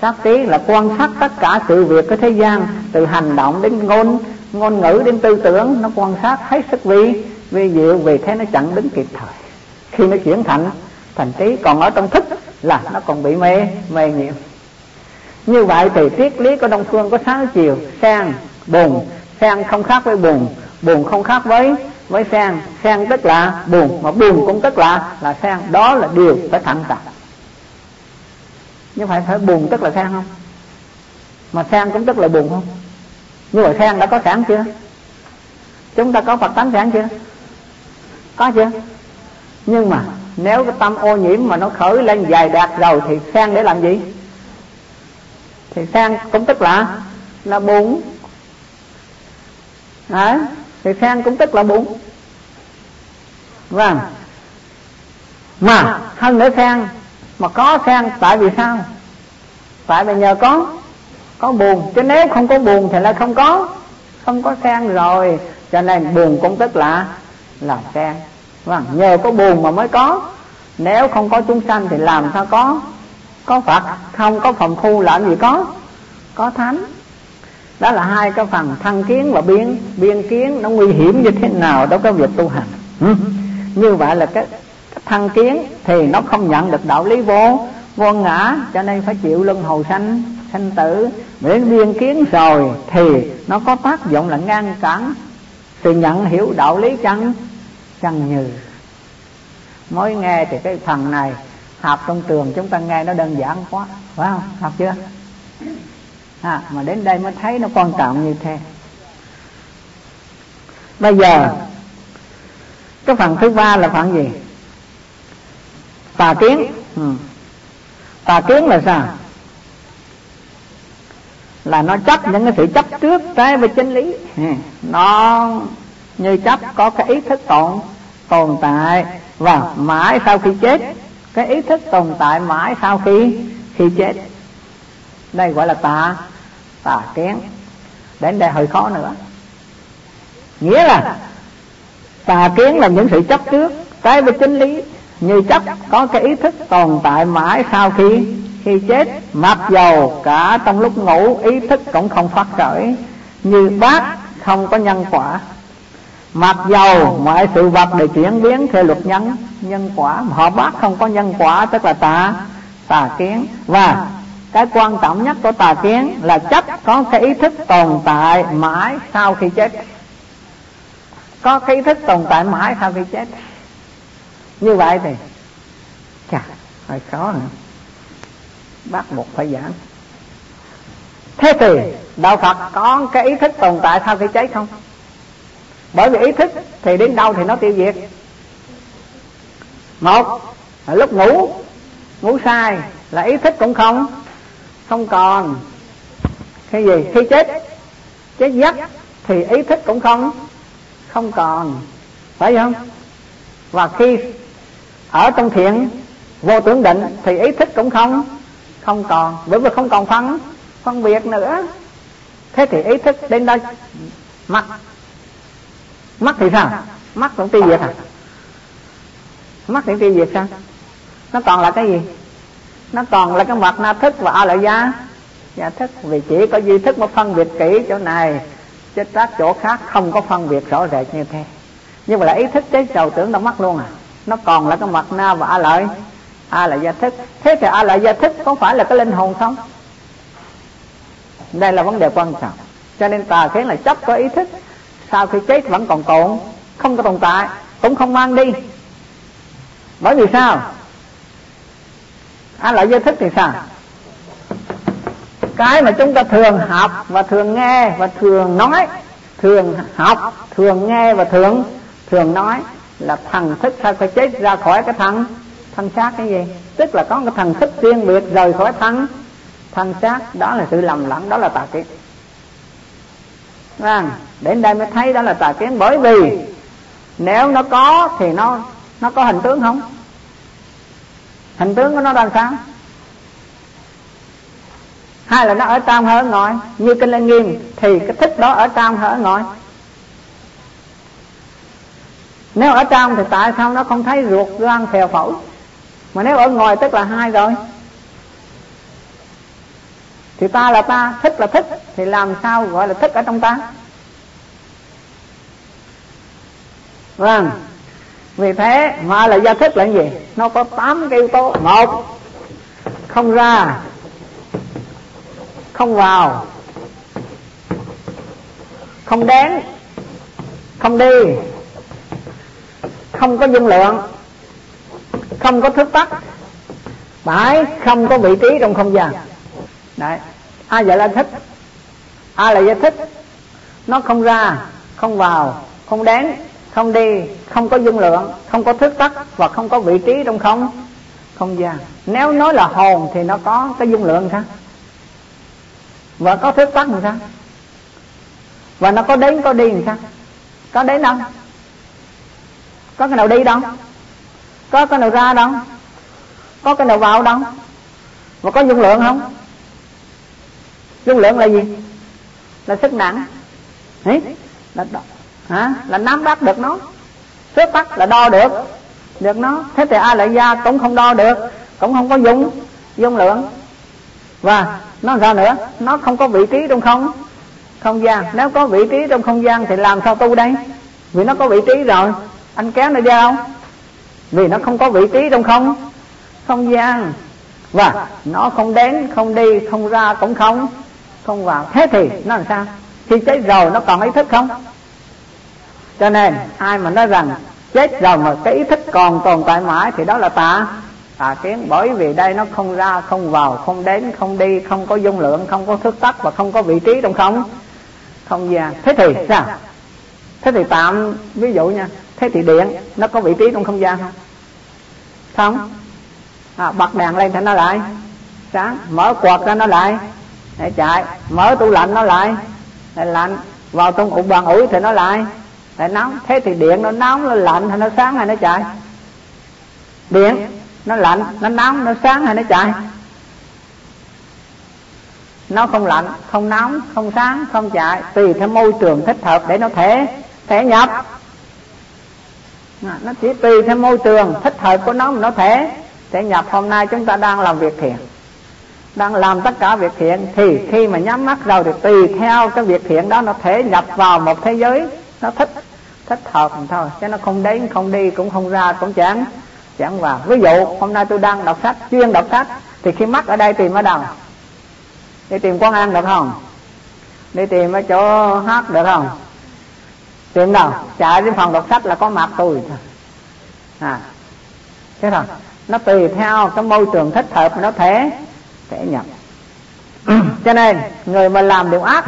Sát trí là quan sát tất cả sự việc của thế gian, từ hành động đến ngôn ngôn ngữ đến tư tưởng, nó quan sát hết sức vi vi diệu. Vì thế nó chặn đứng kịp thời. Khi nó chuyển thành thành trí, còn ở trong thức là, nó còn bị mê mê nhiều. Như vậy thì triết lý của đông phương có sáu chiều. Sang, buồn. Sang không khác với buồn. Buồn không khác với với sang. Sang tức là buồn, mà buồn cũng tức là là sang. Đó là điều phải thẳng tập nhưng phải phải buồn tức là sang không? Mà sang cũng tức là buồn không? Như vậy sang đã có sẵn chưa? Chúng ta có phật tánh sẵn chưa? Có chưa? Nhưng mà nếu cái tâm ô nhiễm mà nó khởi lên dài đạt rồi thì sang để làm gì? Thì sang cũng tức là là buồn. À, thì sang cũng tức là buồn. Vâng. Mà hơn nữa sang mà có sang tại vì sao? Tại vì nhờ có có buồn. Chứ nếu không có buồn thì lại không có không có sang rồi. Cho nên buồn cũng tức là là sang vâng nhờ có buồn mà mới có. Nếu không có chúng sanh thì làm sao có? Có phật không có phòng khu làm gì có? Có thánh. Đó là hai cái phần thân kiến và biên. Biên kiến nó nguy hiểm như thế nào đối với việc tu hành. Ừ. như vậy là cái, cái thân kiến thì nó không nhận được đạo lý vô. Vô ngã cho nên phải chịu luân hồi sanh sanh tử. Đến biên kiến rồi thì nó có tác dụng là ngăn cản sự nhận hiểu đạo lý chân chẳng như. Mới nghe thì cái phần này học trong trường chúng ta nghe nó đơn giản quá phải không? Học chưa? À, mà đến đây mới thấy nó quan trọng như thế. Bây giờ cái phần thứ ba là phần gì? Tà kiến. Ừ. tà kiến là sao? Là nó chấp những cái sự chấp trước trái với chân lý. Ừ. Nó như chấp có cái ý thức tồn tồn tại và mãi sau khi chết, cái ý thức tồn tại mãi sau khi khi chết. Đây gọi là tà tà kiến đến đây hơi khó nữa. Nghĩa là tà kiến là những sự chấp trước, trái với chính lý. Như chấp có cái ý thức tồn tại mãi sau khi khi chết, mặc dầu cả trong lúc ngủ, ý thức cũng không phát khởi như bác không có nhân quả mặc dầu mọi sự vật để chuyển biến theo luật nhân nhân quả mà họ bác không có nhân quả, tức là tà tà kiến. Và cái quan trọng nhất của tà kiến là chấp có cái ý thức tồn tại mãi sau khi chết. Có cái ý thức tồn tại mãi sau khi chết. Như vậy thì, chà, hơi khó nữa. Bắt buộc phải giảng. Thế thì, đạo phật có cái ý thức tồn tại sau khi chết không? Bởi vì ý thức thì đến đâu thì nó tiêu diệt. Một là lúc ngủ ngủ sai là ý thức cũng không không còn. Khi gì? Khi chết chết giấc thì ý thức cũng không không còn. Phải không? Và khi ở trong thiện, vô tưởng định thì ý thức cũng không không còn. Bởi vì không còn phân phân biệt nữa. Thế thì ý thức đến đây mặt mắt thì sao? Mắt cũng tiêu diệt à mắt thì tiêu diệt sao? Nó còn là cái gì? Nó còn là cái mặt na thức và a lợi gia gia thức. Vì chỉ có duy thức mà phân biệt kỹ chỗ này chứ các chỗ khác không có phân biệt rõ rệt như thế. Nhưng mà là ý thức cái trầu tưởng đâu mất luôn à. Nó còn là cái mặt na và a lợi a là gia thức. Thế thì a lợi gia thức có phải là cái linh hồn không? Đây là vấn đề quan trọng. Cho nên tà khiến là chấp có ý thức sau khi chết vẫn còn tồn không có tồn tại cũng không mang đi. Bởi vì sao? A lại giới thức thì sao? Cái mà chúng ta thường học và thường nghe và thường nói thường học thường nghe và thường thường nói là thần thức sao phải chết ra khỏi cái thân? Thân xác cái gì? Tức là có cái thần thức riêng biệt rời khỏi thân. Thân xác đó là sự lầm lẫn đó là tà kiến vâng. à, đến đây mới thấy đó là tà kiến. Bởi vì nếu nó có thì nó nó có hình tướng không? Hình tướng của nó làm sao? Hay là nó ở trong hay ở ngoài? Như kinh lăng nghiêm thì cái thức đó ở trong hay ở ngoài? Nếu ở trong thì tại sao nó không thấy ruột gan phèo phổi? Mà nếu ở ngoài tức là hai rồi. Thì ta là ta, thích là thích, thì làm sao gọi là thích ở trong ta? Vâng. Vì thế, mà là gia thức là gì? Nó có tám cái yếu tố. Một, không ra, không vào, không đến, không đi, không có dung lượng, không có thức tắc, bãi không có vị trí trong không gian. Đấy. Ai vậy là thích ai là giải thích nó không ra, không vào, không đến không đi không có dung lượng không có thức tắc và không có vị trí trong không. Không gian. Nếu nói là hồn thì nó có cái dung lượng sao? Và có thức tắc làm sao? Và nó có đến có đi làm sao? Có đến đâu? Có cái nào đi đâu? Có cái nào ra đâu? Có cái nào vào đâu? Và có dung lượng không? Dung lượng là gì? Là sức nặng. Đấy, là hả? Là nắm bắt được nó. Trước mắt là đo được. Được nó. Thế thì ai lại gia cũng không đo được, cũng không có dung dung lượng. Và nó ra nữa? Nó không có vị trí trong không không gian. Nếu có vị trí trong không gian thì làm sao tu đây? Vì nó có vị trí rồi. Anh kéo nó ra không? Vì nó không có vị trí trong không không gian. Và nó không đến, không đi, không ra cũng không không vào. Thế thì nó làm sao? Khi chết rồi nó còn ý thức không? Cho nên ai mà nói rằng chết rồi mà cái ý thức còn tồn tại mãi thì đó là tà. Tà kiến bởi vì đây nó không ra không vào không đến không đi không có dung lượng không có thức tắc và không có vị trí trong không. Không gian à. thế thì sao? Thế thì tạm ví dụ nha thế thì điện nó có vị trí trong không gian không? Không. À, bật đèn lên thì nó lại. Sáng mở quạt ra nó lại. Để chạy mở tủ lạnh nó lại. Để lạnh vào trong ủ bàn ủi thì nó lại để nóng. Thế thì điện nó nóng, nó lạnh hay nó sáng hay nó chạy điện nó lạnh, nó nóng, nó sáng hay nó chạy nó không lạnh, không nóng, không sáng, không chạy tùy theo môi trường thích hợp để nó thể thể nhập. Nó chỉ tùy theo môi trường thích hợp của nó mà nó thể thể nhập. Hôm nay chúng ta đang làm việc thiện. Đang làm tất cả việc thiện, thì khi mà nhắm mắt rồi thì tùy theo cái việc thiện đó nó thể nhập vào một thế giới nó thích thích hợp thôi, chứ nó không đến, không đi, cũng không ra, cũng chẳng chẳng vào ví dụ, hôm nay tôi đang đọc sách, chuyên đọc sách, thì khi mắt ở đây tìm ở đâu? Đi tìm quán ăn được không? Đi tìm ở chỗ hát được không? Tìm đâu? Chạy đến phòng đọc sách là có mặt tôi à thế thôi. Nó tùy theo cái môi trường thích hợp mà nó thể thể nhập. (clears throat) Cho nên, người mà làm điều ác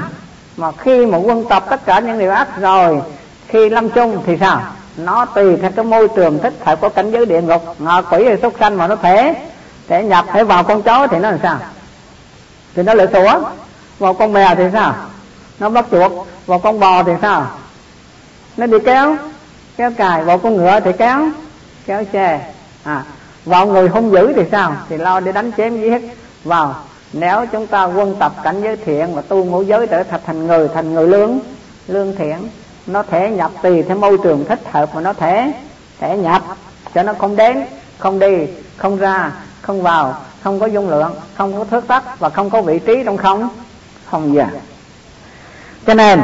mà khi mà quân tập tất cả những điều ác rồi, khi lâm chung thì sao? Nó tùy theo cái môi trường thích phải có cảnh giới địa ngục. Ngọ quỷ hay súc sanh mà nó thể thể nhập, thể vào con chó thì nó làm sao? Thì nó lại sủa vào con mèo thì sao? Nó bắt chuột. Vào con bò thì sao? Nó bị kéo kéo cài. Vào con ngựa thì kéo kéo xe à vào người hung dữ thì sao? Thì lo để đánh chém giết. Vào nếu chúng ta quân tập cảnh giới thiện và tu ngũ giới trở thành người thành người lương lương thiện, nó thể nhập tùy theo môi trường thích hợp mà nó thể thể nhập, cho nó không đến, không đi, không ra, không vào, không có dung lượng, không có thước tắc và không có vị trí trong không. Không giờ à. cho nên,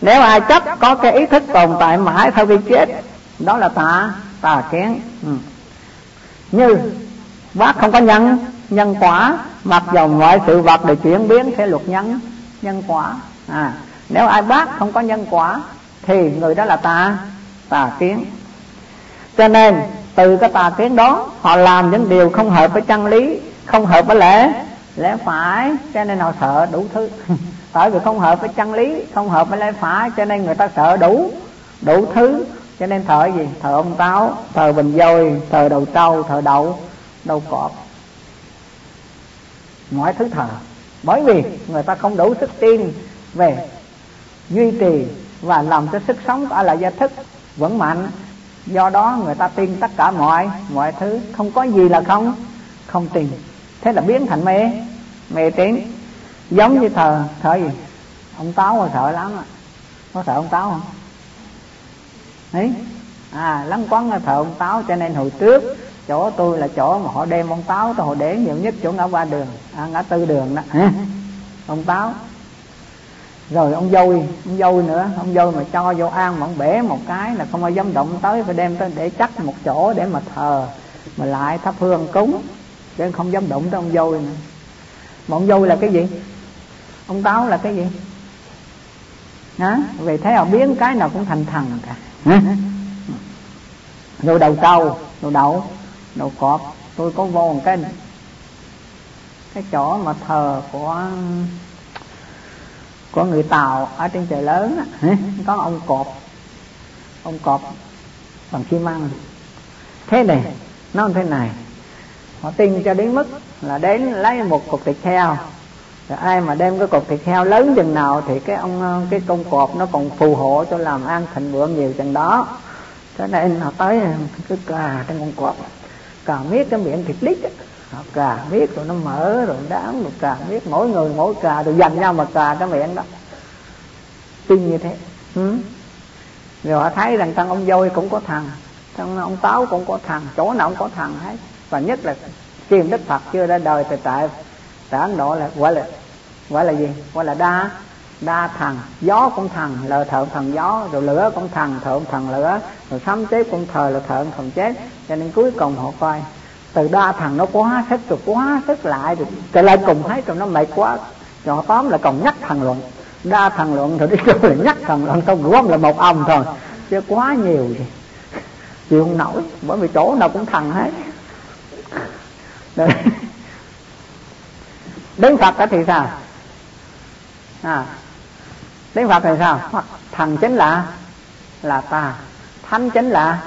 nếu ai chấp có cái ý thức tồn tại mãi sau khi chết, đó là tà tà kiến. Ừ. như, bác không có nhận nhân quả, mặc dầu mọi sự vật đều chuyển biến theo luật nhân nhân quả. À nếu ai bác không có nhân quả, thì người đó là tà tà kiến. Cho nên, từ cái tà kiến đó, họ làm những điều không hợp với chân lý, không hợp với lễ. Lẽ phải, cho nên họ sợ đủ thứ. (laughs) Tại vì không hợp với chân lý, không hợp với lẽ phải, cho nên người ta sợ đủ đủ thứ. Cho nên thờ gì? Thờ ông táo thờ bình dôi thờ đầu trâu thờ đậu đầu cọp mọi thứ thờ bởi vì người ta không đủ sức tin về duy trì và làm cho sức sống của lại gia thức vững mạnh. Do đó người ta tin tất cả mọi mọi thứ. Không có gì là không không tin. Thế là biến thành mê mê tín. Giống như thờ thờ gì? Ông táo mà sợ lắm à. có sợ ông táo không? Ấy à lắm quán thờ ông táo cho nên hồi trước chỗ tôi là chỗ mà họ đem ông táo tôi họ để nhiều nhất chỗ ngã ba đường. À, ngã tư đường đó. Ông táo. Rồi ông dôi ông dôi nữa. Ông dôi mà cho vô an mà ông bể một cái là không ai dám động tới phải đem tới để chắc một chỗ để mà thờ mà lại thắp hương cúng. Để không dám động tới ông dôi nữa. Mà ông dôi là cái gì? Ông táo là cái gì? Hả? Vì thế họ biến cái nào cũng thành thần cả. Rồi đầu trâu đầu đậu đầu cọp tôi có vô một cái cái chỗ mà thờ của có người tàu ở trên trời lớn có ông cọp ông cọp bằng xi măng. Thế này nó thế này. Họ tin cho đến mức là đến lấy một cục thịt heo. Rồi ai mà đem cái cục thịt heo lớn chừng nào thì cái ông cái con cọp nó còn phù hộ cho làm ăn thịnh vượng nhiều chừng đó. Cho nên họ tới cứ cà trên con cọp cà miết cái miệng thịt lít họ cà miết rồi nó mở rồi đám rồi cà miết. Mỗi người mỗi cà rồi dành nhau mà cà cái miệng đó. Tin như thế. Ừ? rồi họ thấy rằng thằng ông voi cũng có thằng thằng ông táo cũng có thằng, chỗ nào cũng có thằng hết. Và nhất là kim đức phật chưa ra đời thì tại tại ấn độ là gọi là gọi là gì? Gọi là đa đa thần, gió cũng thần là thượng thần gió, rồi lửa cũng thần, thượng thần lửa, rồi sấm chết cũng thờ là thượng thần chết. Cho nên cuối cùng họ coi, từ đa thần nó quá sức, rồi quá sức lại, rồi trở lại cùng thấy rồi nó mệt quá. Rồi họ tóm là còn nhắc thần luận. Đa thần luận rồi đi kêu là nhắc thần luận không gom là một ông thôi. Chứ quá nhiều gì. Chịu không nổi, bởi vì chỗ nào cũng thần hết. Đấy. đến phật thì sao? À đến phật thì sao? Thần chính là là ta. Thánh chính là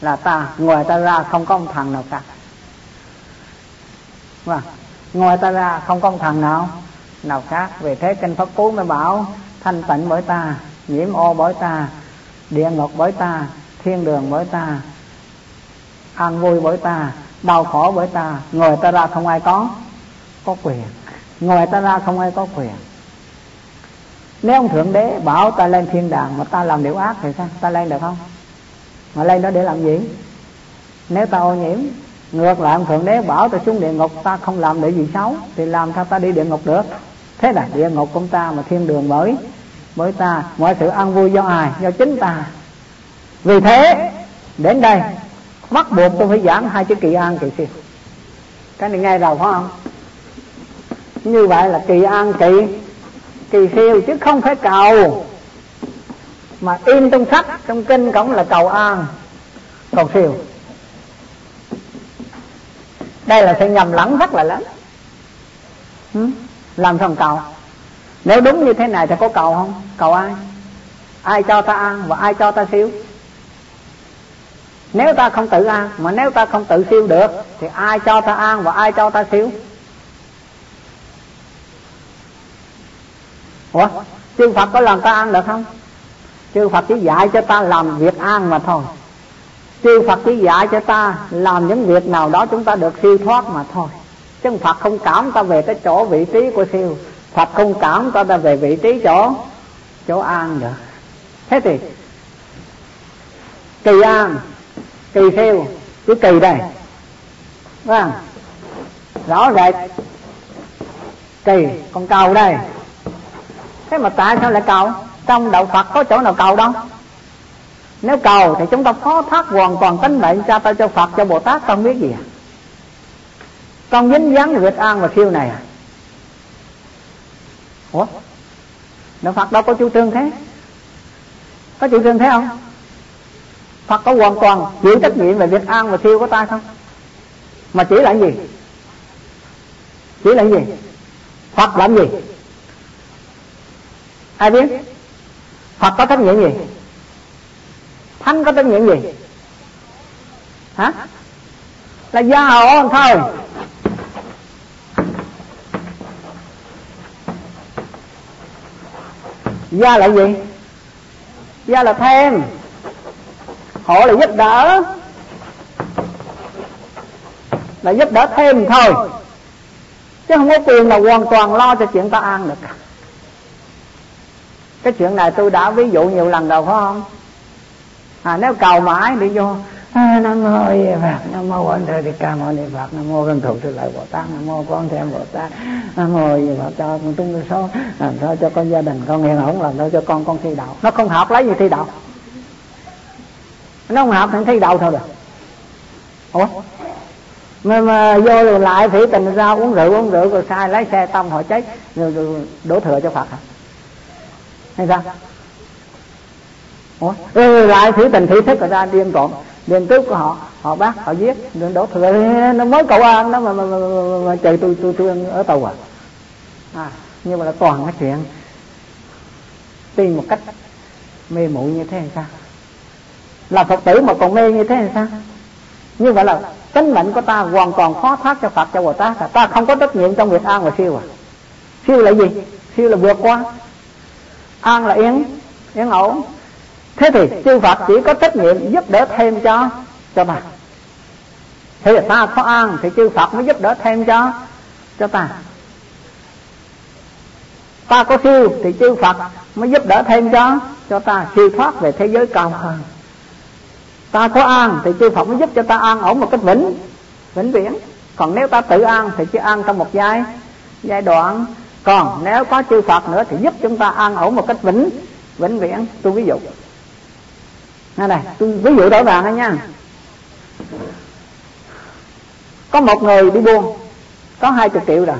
là ta. Ngoài ta ra không có ông thần nào cả. Và ngoài ta ra không có ông thần nào nào khác. Về thế kinh pháp cú mới bảo, thanh tịnh bởi ta, nhiễm ô bởi ta, địa ngục bởi ta, thiên đường bởi ta, an vui bởi ta, đau khổ bởi ta. Người ta ra không ai có có quyền. Ngoài ta ra không ai có quyền nếu ông thượng đế bảo ta lên thiên đàng mà ta làm điều ác thì sao? Ta lên được không? Mà lên đó để làm gì? Nếu ta ô nhiễm, ngược lại ông thượng đế bảo ta xuống địa ngục, ta không làm để gì xấu, thì làm sao ta đi địa ngục được? Thế là địa ngục của ta mà thiên đường mới mới ta, mọi sự ăn vui do ai? Do chính ta. Vì thế, đến đây, bắt buộc tôi phải giảng hai chữ kỳ an, kỳ siêu. Cái này nghe đầu phải không? Như vậy là kỳ an, kỳ kỳ siêu chứ không phải cầu. Mà in trong sách, trong kinh cũng là cầu an, cầu siêu. Đây là sự nhầm lẫn rất là lớn. Làm sao cầu? Nếu đúng như thế này thì có cầu không? Cầu ai? Ai cho ta an và ai cho ta siêu? Nếu ta không tự an mà nếu ta không tự siêu được thì ai cho ta an và ai cho ta siêu? Ủa? Chư phật có làm ta ăn được không? Chư phật chỉ dạy cho ta làm việc ăn mà thôi. Chư phật chỉ dạy cho ta làm những việc nào đó chúng ta được siêu thoát mà thôi. Chứ phật không cảm ta về cái chỗ vị trí của siêu. Phật không cảm ta ta về vị trí chỗ chỗ an được. Thế thì, kỳ an, kỳ siêu cái kỳ đây. Vâng rõ rệt. Kỳ, con cầu đây thế mà tại sao lại cầu? Trong đạo phật có chỗ nào cầu đâu? Nếu cầu thì chúng ta phó thác hoàn toàn tính mệnh cha ta cho phật, cho bồ tát con biết gì à? Con dính dáng việt an và siêu này à? Ủa? Đạo phật đâu có chủ trương thế? Có chủ trương thế không? Phật có hoàn toàn chịu trách nhiệm về Việt an và siêu của ta không? Mà chỉ là gì? Chỉ là gì? Phật làm gì? Ai biết? Phật có trách nhiệm gì? Thánh có trách nhiệm gì? Hả? Là gia hộ thôi. Gia là gì? Gia là thêm. Hộ là giúp đỡ. Là giúp đỡ thêm thôi. Chứ không có quyền là hoàn toàn lo cho chuyện ta ăn được. Cái chuyện này tôi đã ví dụ nhiều lần rồi phải không? À, Nếu cầu mãi đi vô à, Nam mô Di Phật Nam mô Quan Thế thì Ca Mâu Ni Phật Nam mô Văn Thù Sư Lợi Bồ Tát Nam mô con thêm Bồ Tát Nam mô Di Phật cho con tung số làm sao cho con gia đình con yên ổn làm sao cho con con thi đậu. Nó không học lấy gì thi đậu. Nó không học thì thi đậu thôi rồi ủa? Mà, mà vô rồi lại thủy tình ra uống rượu uống rượu rồi sai lái xe tông họ chết rồi, rồi đổ thừa cho phật hả? Hay sao? Ủa? Ừ, lại thủy tình thủy thức rồi ra điên trộm. Điên cướp của họ họ bắt họ giết đừng đổ thừa. Nó mới cầu an đó mà mà, mà, mà, mà trời tôi tôi tôi ở tàu à? À nhưng mà là toàn cái chuyện tin một cách mê muội như thế hay sao? Là phật tử mà còn mê như thế hay sao? Như vậy là tính mệnh của ta hoàn toàn khó thoát cho phật cho bồ tát. Là ta không có trách nhiệm trong việc an và siêu à? Siêu là gì? Siêu là vượt qua an là yên yên ổn. Thế thì chư phật chỉ có trách nhiệm giúp đỡ thêm cho cho ta. Thì ta có an thì chư phật mới giúp đỡ thêm cho cho ta. Ta có siêu thì chư phật mới giúp đỡ thêm cho cho ta. Siêu thoát về thế giới cao hơn. Ta có an thì chư Phật mới giúp cho ta an ổn một cách vĩnh vĩnh viễn. Còn nếu ta tự an thì chỉ an trong một giai giai đoạn còn nếu có chư Phật nữa thì giúp chúng ta an ổn một cách vĩnh vĩnh viễn. Tôi ví dụ. Nghe này, tôi ví dụ rõ ràng nha. Có một người đi buôn, có hai chục triệu rồi.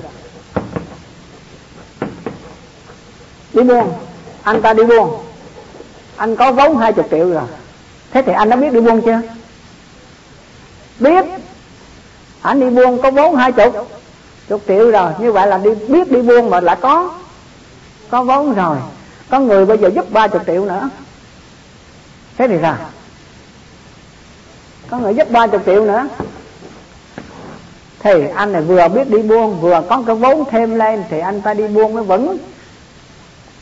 Đi buôn, anh ta đi buôn. Anh có vốn hai chục triệu rồi. Thế thì anh đã biết đi buôn chưa? Biết. Anh đi buôn có vốn hai chục chục triệu rồi, như vậy là đi, biết đi buôn mà lại có có vốn rồi. Có người bây giờ giúp ba chục triệu nữa. Thế thì sao? Có người giúp ba chục triệu nữa. Thì anh này vừa biết đi buôn, vừa có cái vốn thêm lên, thì anh ta đi buôn mới vững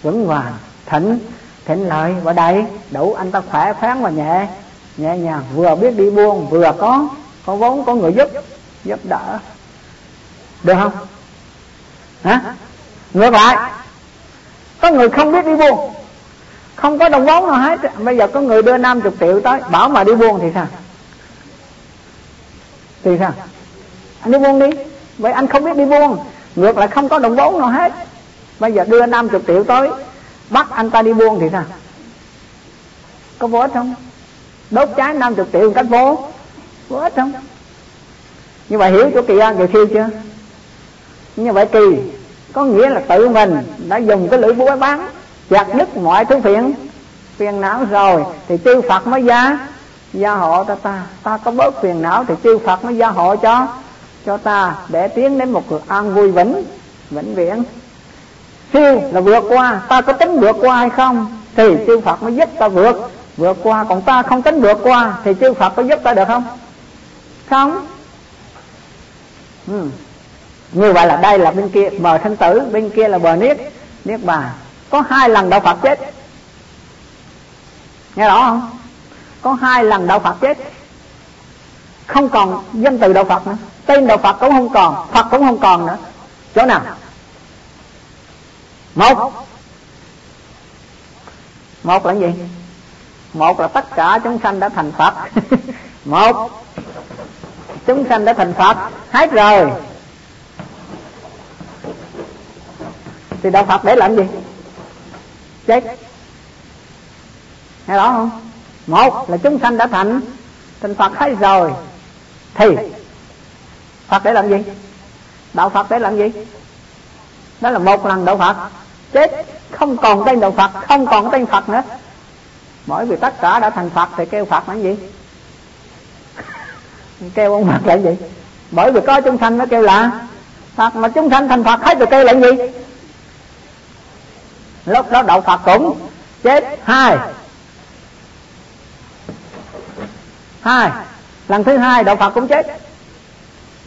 vững vàng thịnh thịnh lợi. Và đầy đủ anh ta khỏe khoắn và nhẹ nhẹ nhàng. Vừa biết đi buôn, vừa có có vốn, có người giúp giúp đỡ được không? Hả? Ngược lại. Có người không biết đi buôn. Không có đồng vốn nào hết. Bây giờ có người đưa 50 triệu tới, bảo mà đi buôn thì sao? Thì sao? Anh đi buôn đi. Vậy anh không biết đi buôn. Ngược lại không có đồng vốn nào hết. Bây giờ đưa 50 triệu tới, bắt anh ta đi buôn thì sao? Có vô ích không? Đốt cháy 50 triệu cách vô. Vô ích không? Như vậy hiểu chỗ kỳ an kỳ khi chưa? Như vậy kỳ có nghĩa là tự mình đã dùng cái lưỡi búa bán chặt đứt mọi thứ phiền. Phiền não rồi thì chư Phật mới gia gia hộ ta ta. Ta có bớt phiền não thì chư Phật mới gia hộ cho cho ta để tiến đến một cuộc an vui vĩnh vĩnh viễn. Siêu là vượt qua, ta có tính vượt qua hay không? Thì chư Phật mới giúp ta vượt. Vượt qua, còn ta không tính vượt qua thì chư Phật có giúp ta được không? Không. Ừ như vậy là đây là bên kia, bờ thân tử, bên kia là bờ niết. Niết bàn. Có hai lần đạo Phật chết. Nghe rõ không? Có hai lần đạo Phật chết. Không còn danh từ đạo Phật nữa. Tên đạo Phật cũng không còn, Phật cũng không còn nữa. Chỗ nào? Một. Một là gì? Một là tất cả chúng sanh đã thành Phật. (laughs) Một. Chúng sanh đã thành Phật. Hết rồi. Thì đạo Phật để làm gì? Chết. Nghe rõ không? Một là chúng sanh đã thành thành Phật hết rồi. Thì Phật để làm gì? Đạo Phật để làm gì? Đó là một lần đạo Phật. Chết. Không còn tên đạo Phật, không còn tên Phật nữa. Bởi vì tất cả đã thành Phật thì kêu Phật là gì? (laughs) Kêu ông Phật là gì? Bởi vì có chúng sanh nó kêu là Phật. Mà chúng sanh thành Phật hết rồi kêu là gì? Lúc đó đạo Phật cũng chết. Hai. Hai. Lần thứ hai đạo Phật cũng chết.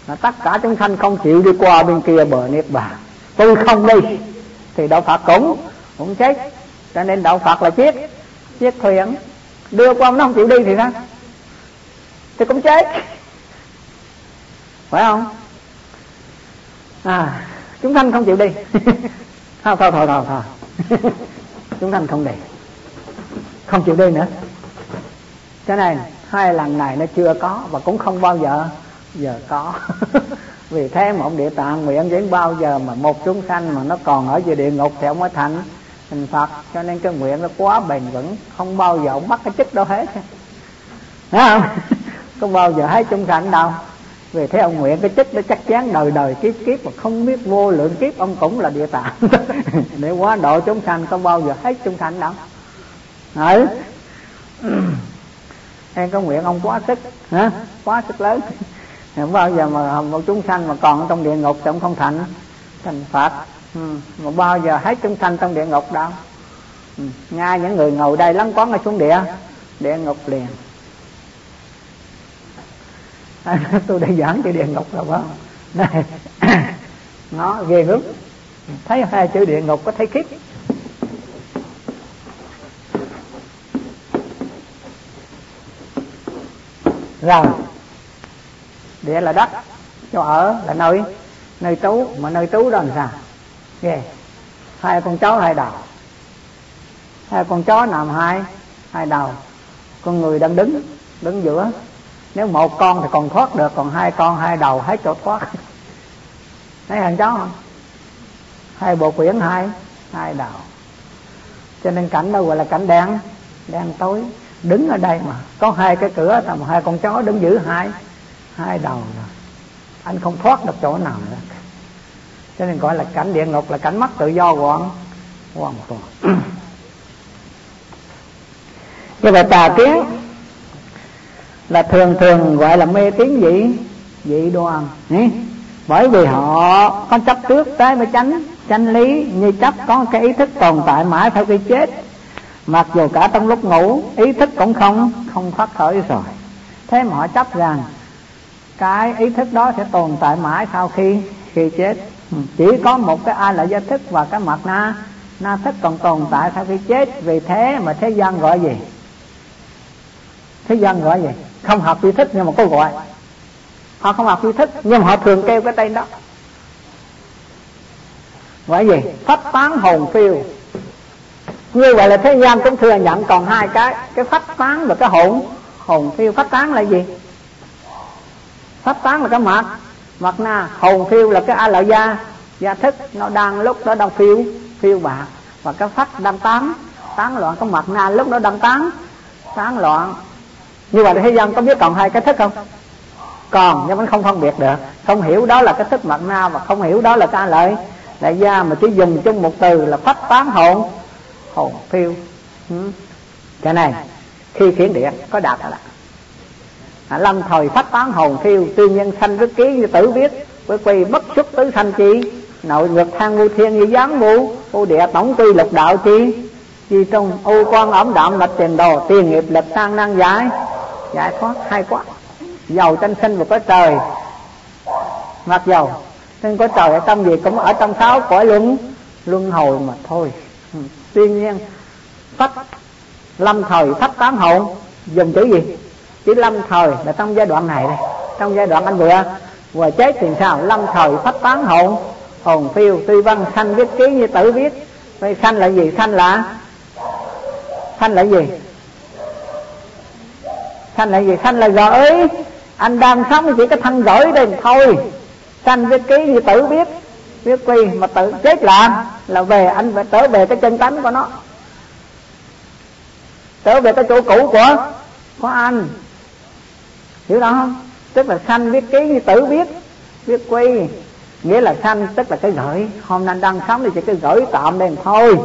Là tất cả chúng sanh không chịu đi qua bên kia bờ niết bàn. Tôi không đi, thì đạo Phật cũng cũng chết. Cho nên đạo Phật là chiếc chiếc thuyền. Đưa qua nó không chịu đi thì sao? Thì cũng chết. Phải không? À chúng sanh không chịu đi. (laughs) Thôi thôi thôi thôi thôi. (laughs) chúng sanh không đi không chịu đi nữa. Cho nên, hai lần này nó chưa có và cũng không bao giờ giờ có. (laughs) Vì thế mà ông địa tạng nguyện đến bao giờ mà một chúng sanh mà nó còn ở dưới địa ngục thì ông mới thành thành phật. Cho nên cái nguyện nó quá bền vững, không bao giờ ông bắt cái chức đâu hết. Thấy không? (laughs) Không bao giờ hết chúng sanh đâu vì thế ông nguyện cái chức đó chắc chắn đời đời kiếp kiếp mà không biết vô lượng kiếp, ông cũng là địa tạng. (laughs) Để quá độ chúng sanh không bao giờ hết chúng sanh đâu. Đấy. (clears throat) Em có nguyện ông quá sức, hả? Quá sức lớn. Không bao giờ mà một chúng sanh mà còn trong địa ngục thì ông không thành thành phật. Ừ. mà bao giờ hết chúng sanh trong địa ngục đâu. Ừ. ngay những người ngồi đây lắng quán ở xuống địa địa ngục liền. (laughs) tôi đã giảng chữ địa ngục rồi đó này (coughs) nó ghê gớm. Thấy hai chữ địa ngục có thấy khiếp. Rồi, địa là đất, chỗ ở là nơi nơi trú, mà nơi trú đó làm sao? Ghê. Hai con chó, hai đầu. Hai con chó nằm hai hai đầu. Con người đang đứng đứng giữa nếu một con thì còn thoát được còn hai con hai đầu hết chỗ thoát. (laughs) Thấy thằng chó không? Hai bộ quyển hai hai đầu. Cho nên cảnh đâu gọi là cảnh đen đen tối. Đứng ở đây mà có hai cái cửa tầm hai con chó đứng giữ hai hai đầu rồi. Anh không thoát được chỗ nào nữa. Cho nên gọi là cảnh địa ngục là cảnh mất tự do hoàn hoàn toàn như vậy tà kiến là thường thường gọi là mê tín dị dị đoan bởi vì họ có chấp trước tới mới tránh tranh lý, như chấp có cái ý thức tồn tại mãi sau khi chết. Mặc dù cả trong lúc ngủ, ý thức cũng không không thoát khỏi rồi. Thế mà họ chấp rằng cái ý thức đó sẽ tồn tại mãi sau khi khi chết. Ừ, chỉ có một cái ai là do thức và cái mặt na na thức còn tồn tại sau khi chết. Vì thế mà thế gian gọi gì? Thế gian gọi gì? Không học duy thức nhưng mà có gọi. Họ không học duy thức nhưng mà họ thường kêu cái tên đó. Gọi gì phách tán hồn phiêu. Như vậy là thế gian cũng thừa nhận còn hai cái. Cái phách tán và cái hồn hồn phiêu. Phách tán là gì? Phách tán là cái mặt mặt na. Hồn phiêu là cái a lợi gia gia thức, nó đang lúc nó đang phiêu phiêu bạc. Và cái phách đang tán. Tán loạn cái mặt na lúc nó đang tán. Tán loạn như vậy thế gian có biết còn hai cái thức không? Còn nhưng vẫn không phân biệt được. Không hiểu đó là cái thức mặt na và không hiểu đó là cái lợi. Đại gia mà chỉ dùng chung một từ là phách tán hồn. Hồn phiêu. Ừ. cái này khi khiển địa có đạt là à, lâm thời phách tán hồn phiêu tuy nhiên sanh rất ký như tử viết với quỳ bất xuất tứ sanh chi. Nội ngược thang ngu thiên như giám ngu ô địa tổng quy lục đạo chi. Chi trong ô quan ẩm đạm mạch tiền đồ tiền nghiệp lệch sang năng giải giải thoát, hay quá. Giàu tranh sinh và có trời. Mặc dầu nên có trời ở trong gì cũng ở trong sáu cõi luân luân hồi mà thôi. Ừ. Tuy nhiên phách lâm thời phách tám hồn dùng chữ gì? Chữ lâm thời là trong giai đoạn này đây. Trong giai đoạn anh vừa vừa chết thì sao? Lâm thời phách tán hồn hồn phiêu tuy văn, sanh, viết ký như tử viết. Vậy sanh là gì? Sanh là sanh là gì? Sanh là gì? Sanh là gửi anh đang sống chỉ có thân gửi đây thôi. Sanh với ký như tử biết biết quy mà tự chết làm là về, anh phải trở về cái chân tánh của nó. Trở về cái chỗ cũ của của anh. Hiểu đó không? Tức là sanh viết ký như tử biết biết quy. Nghĩa là sanh tức là cái gửi. Hôm nay đang sống thì chỉ cái gửi tạm đây thôi.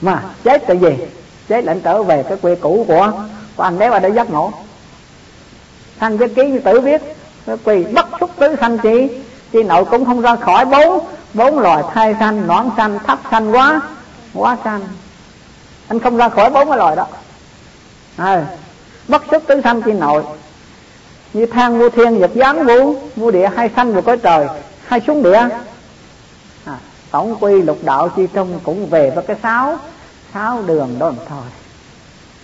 Mà chết là gì? Chết là anh trở về cái quê cũ của của anh nếu mà để giác ngộ sanh giới ký như tử viết cái quy bất xuất tứ sanh chỉ. Chi nội cũng không ra khỏi bốn. Bốn loài thai sanh nõn sanh thấp sanh quá quá sanh. Anh không ra khỏi bốn cái loài đó. À, bất xuất tứ sanh chi nội. Như thang vô thiên vật giáng vô vô địa hai sanh vào cõi trời hai xuống địa. À, tổng quy lục đạo chi trong cũng về với cái sáu. Sáu đường đó mà thôi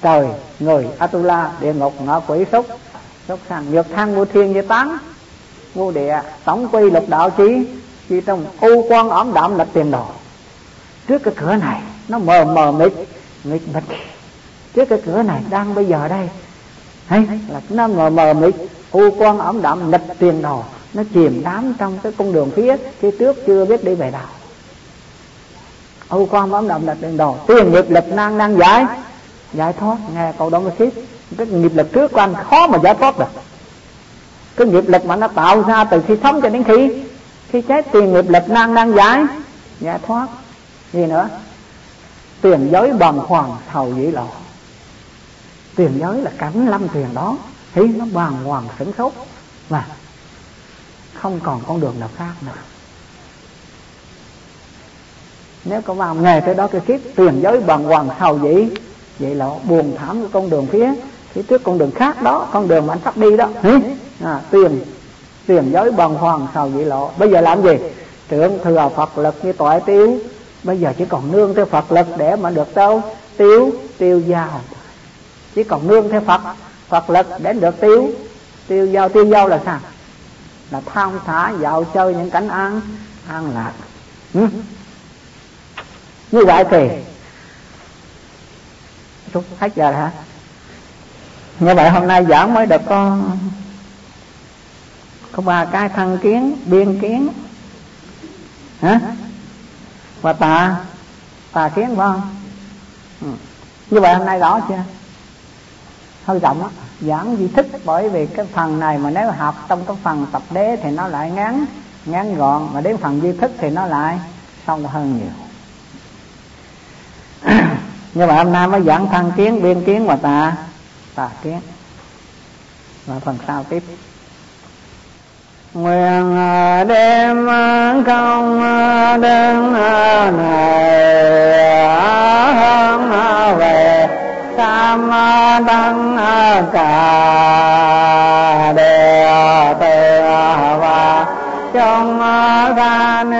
trời người atula địa ngục ngạ quỷ súc sốc sàng nhược thang vô thiên như tán vô địa tổng quy lục đạo trí chỉ trong u quan ẩm đạm là tiền đồ. Trước cái cửa này, nó mờ mờ mịt mịt mịt. Trước cái cửa này, đang bây giờ đây hay là nó mờ mờ mịt, u quan ẩm đạm nghịch tiền đồ. Nó chìm đắm trong cái con đường phía phía trước, chưa biết đi về đâu. U quan ẩm đạm nghịch tiền đồ, tiền nghiệp lực năng năng giải. Giải thoát, nghe câu đó mới xít cái nghiệp lực trước của anh khó mà giải thoát được. Cái nghiệp lực mà nó tạo ra từ khi sống cho đến khi khi chết, thì nghiệp lực năng đang giải giải thoát. Gì nữa? Tiền giới bần hoàng thầu dĩ lộ. Tiền giới là cảnh lâm tiền đó. Thì nó bàng hoàng sửng sốt. Và không còn con đường nào khác nữa. Nếu có vào nghề tới đó cái kiếp, tiền giới bằng hoàng thầu dĩ vậy là buồn thảm của con đường phía phía trước con đường khác đó con đường mà anh sắp đi đó. À, tiền tiền giới bàng hoàng sầu dĩ lộ? Bây giờ làm gì? Trưởng thừa phật lực như tội tiêu. Bây giờ chỉ còn nương theo phật lực để mà được đâu? Tiêu tiêu giao. Chỉ còn nương theo phật phật lực để được tiêu. Tiêu giao tiêu giao là sao? Là thong thả dạo chơi những cảnh an an lạc. Ừ? như vậy thì chút hết giờ hả như vậy hôm nay giảng mới được có có ba cái thân kiến, biên kiến. Hả? Và tà tà kiến phải không? Ừ. như vậy hôm nay rõ chưa? Hơi rộng á, giảng di thích bởi vì cái phần này mà nếu học trong cái phần tập đế thì nó lại ngắn ngắn gọn, mà đến phần di thức thì nó lại sâu hơn nhiều. (clears throat) Nhưng mà hôm nay mới giảng thân kiến, biên kiến và tà tà kiến và phần sau tiếp. Nguyện à, đêm à, không à, đến này hơn về, tam tăng cả đều từ và trong gian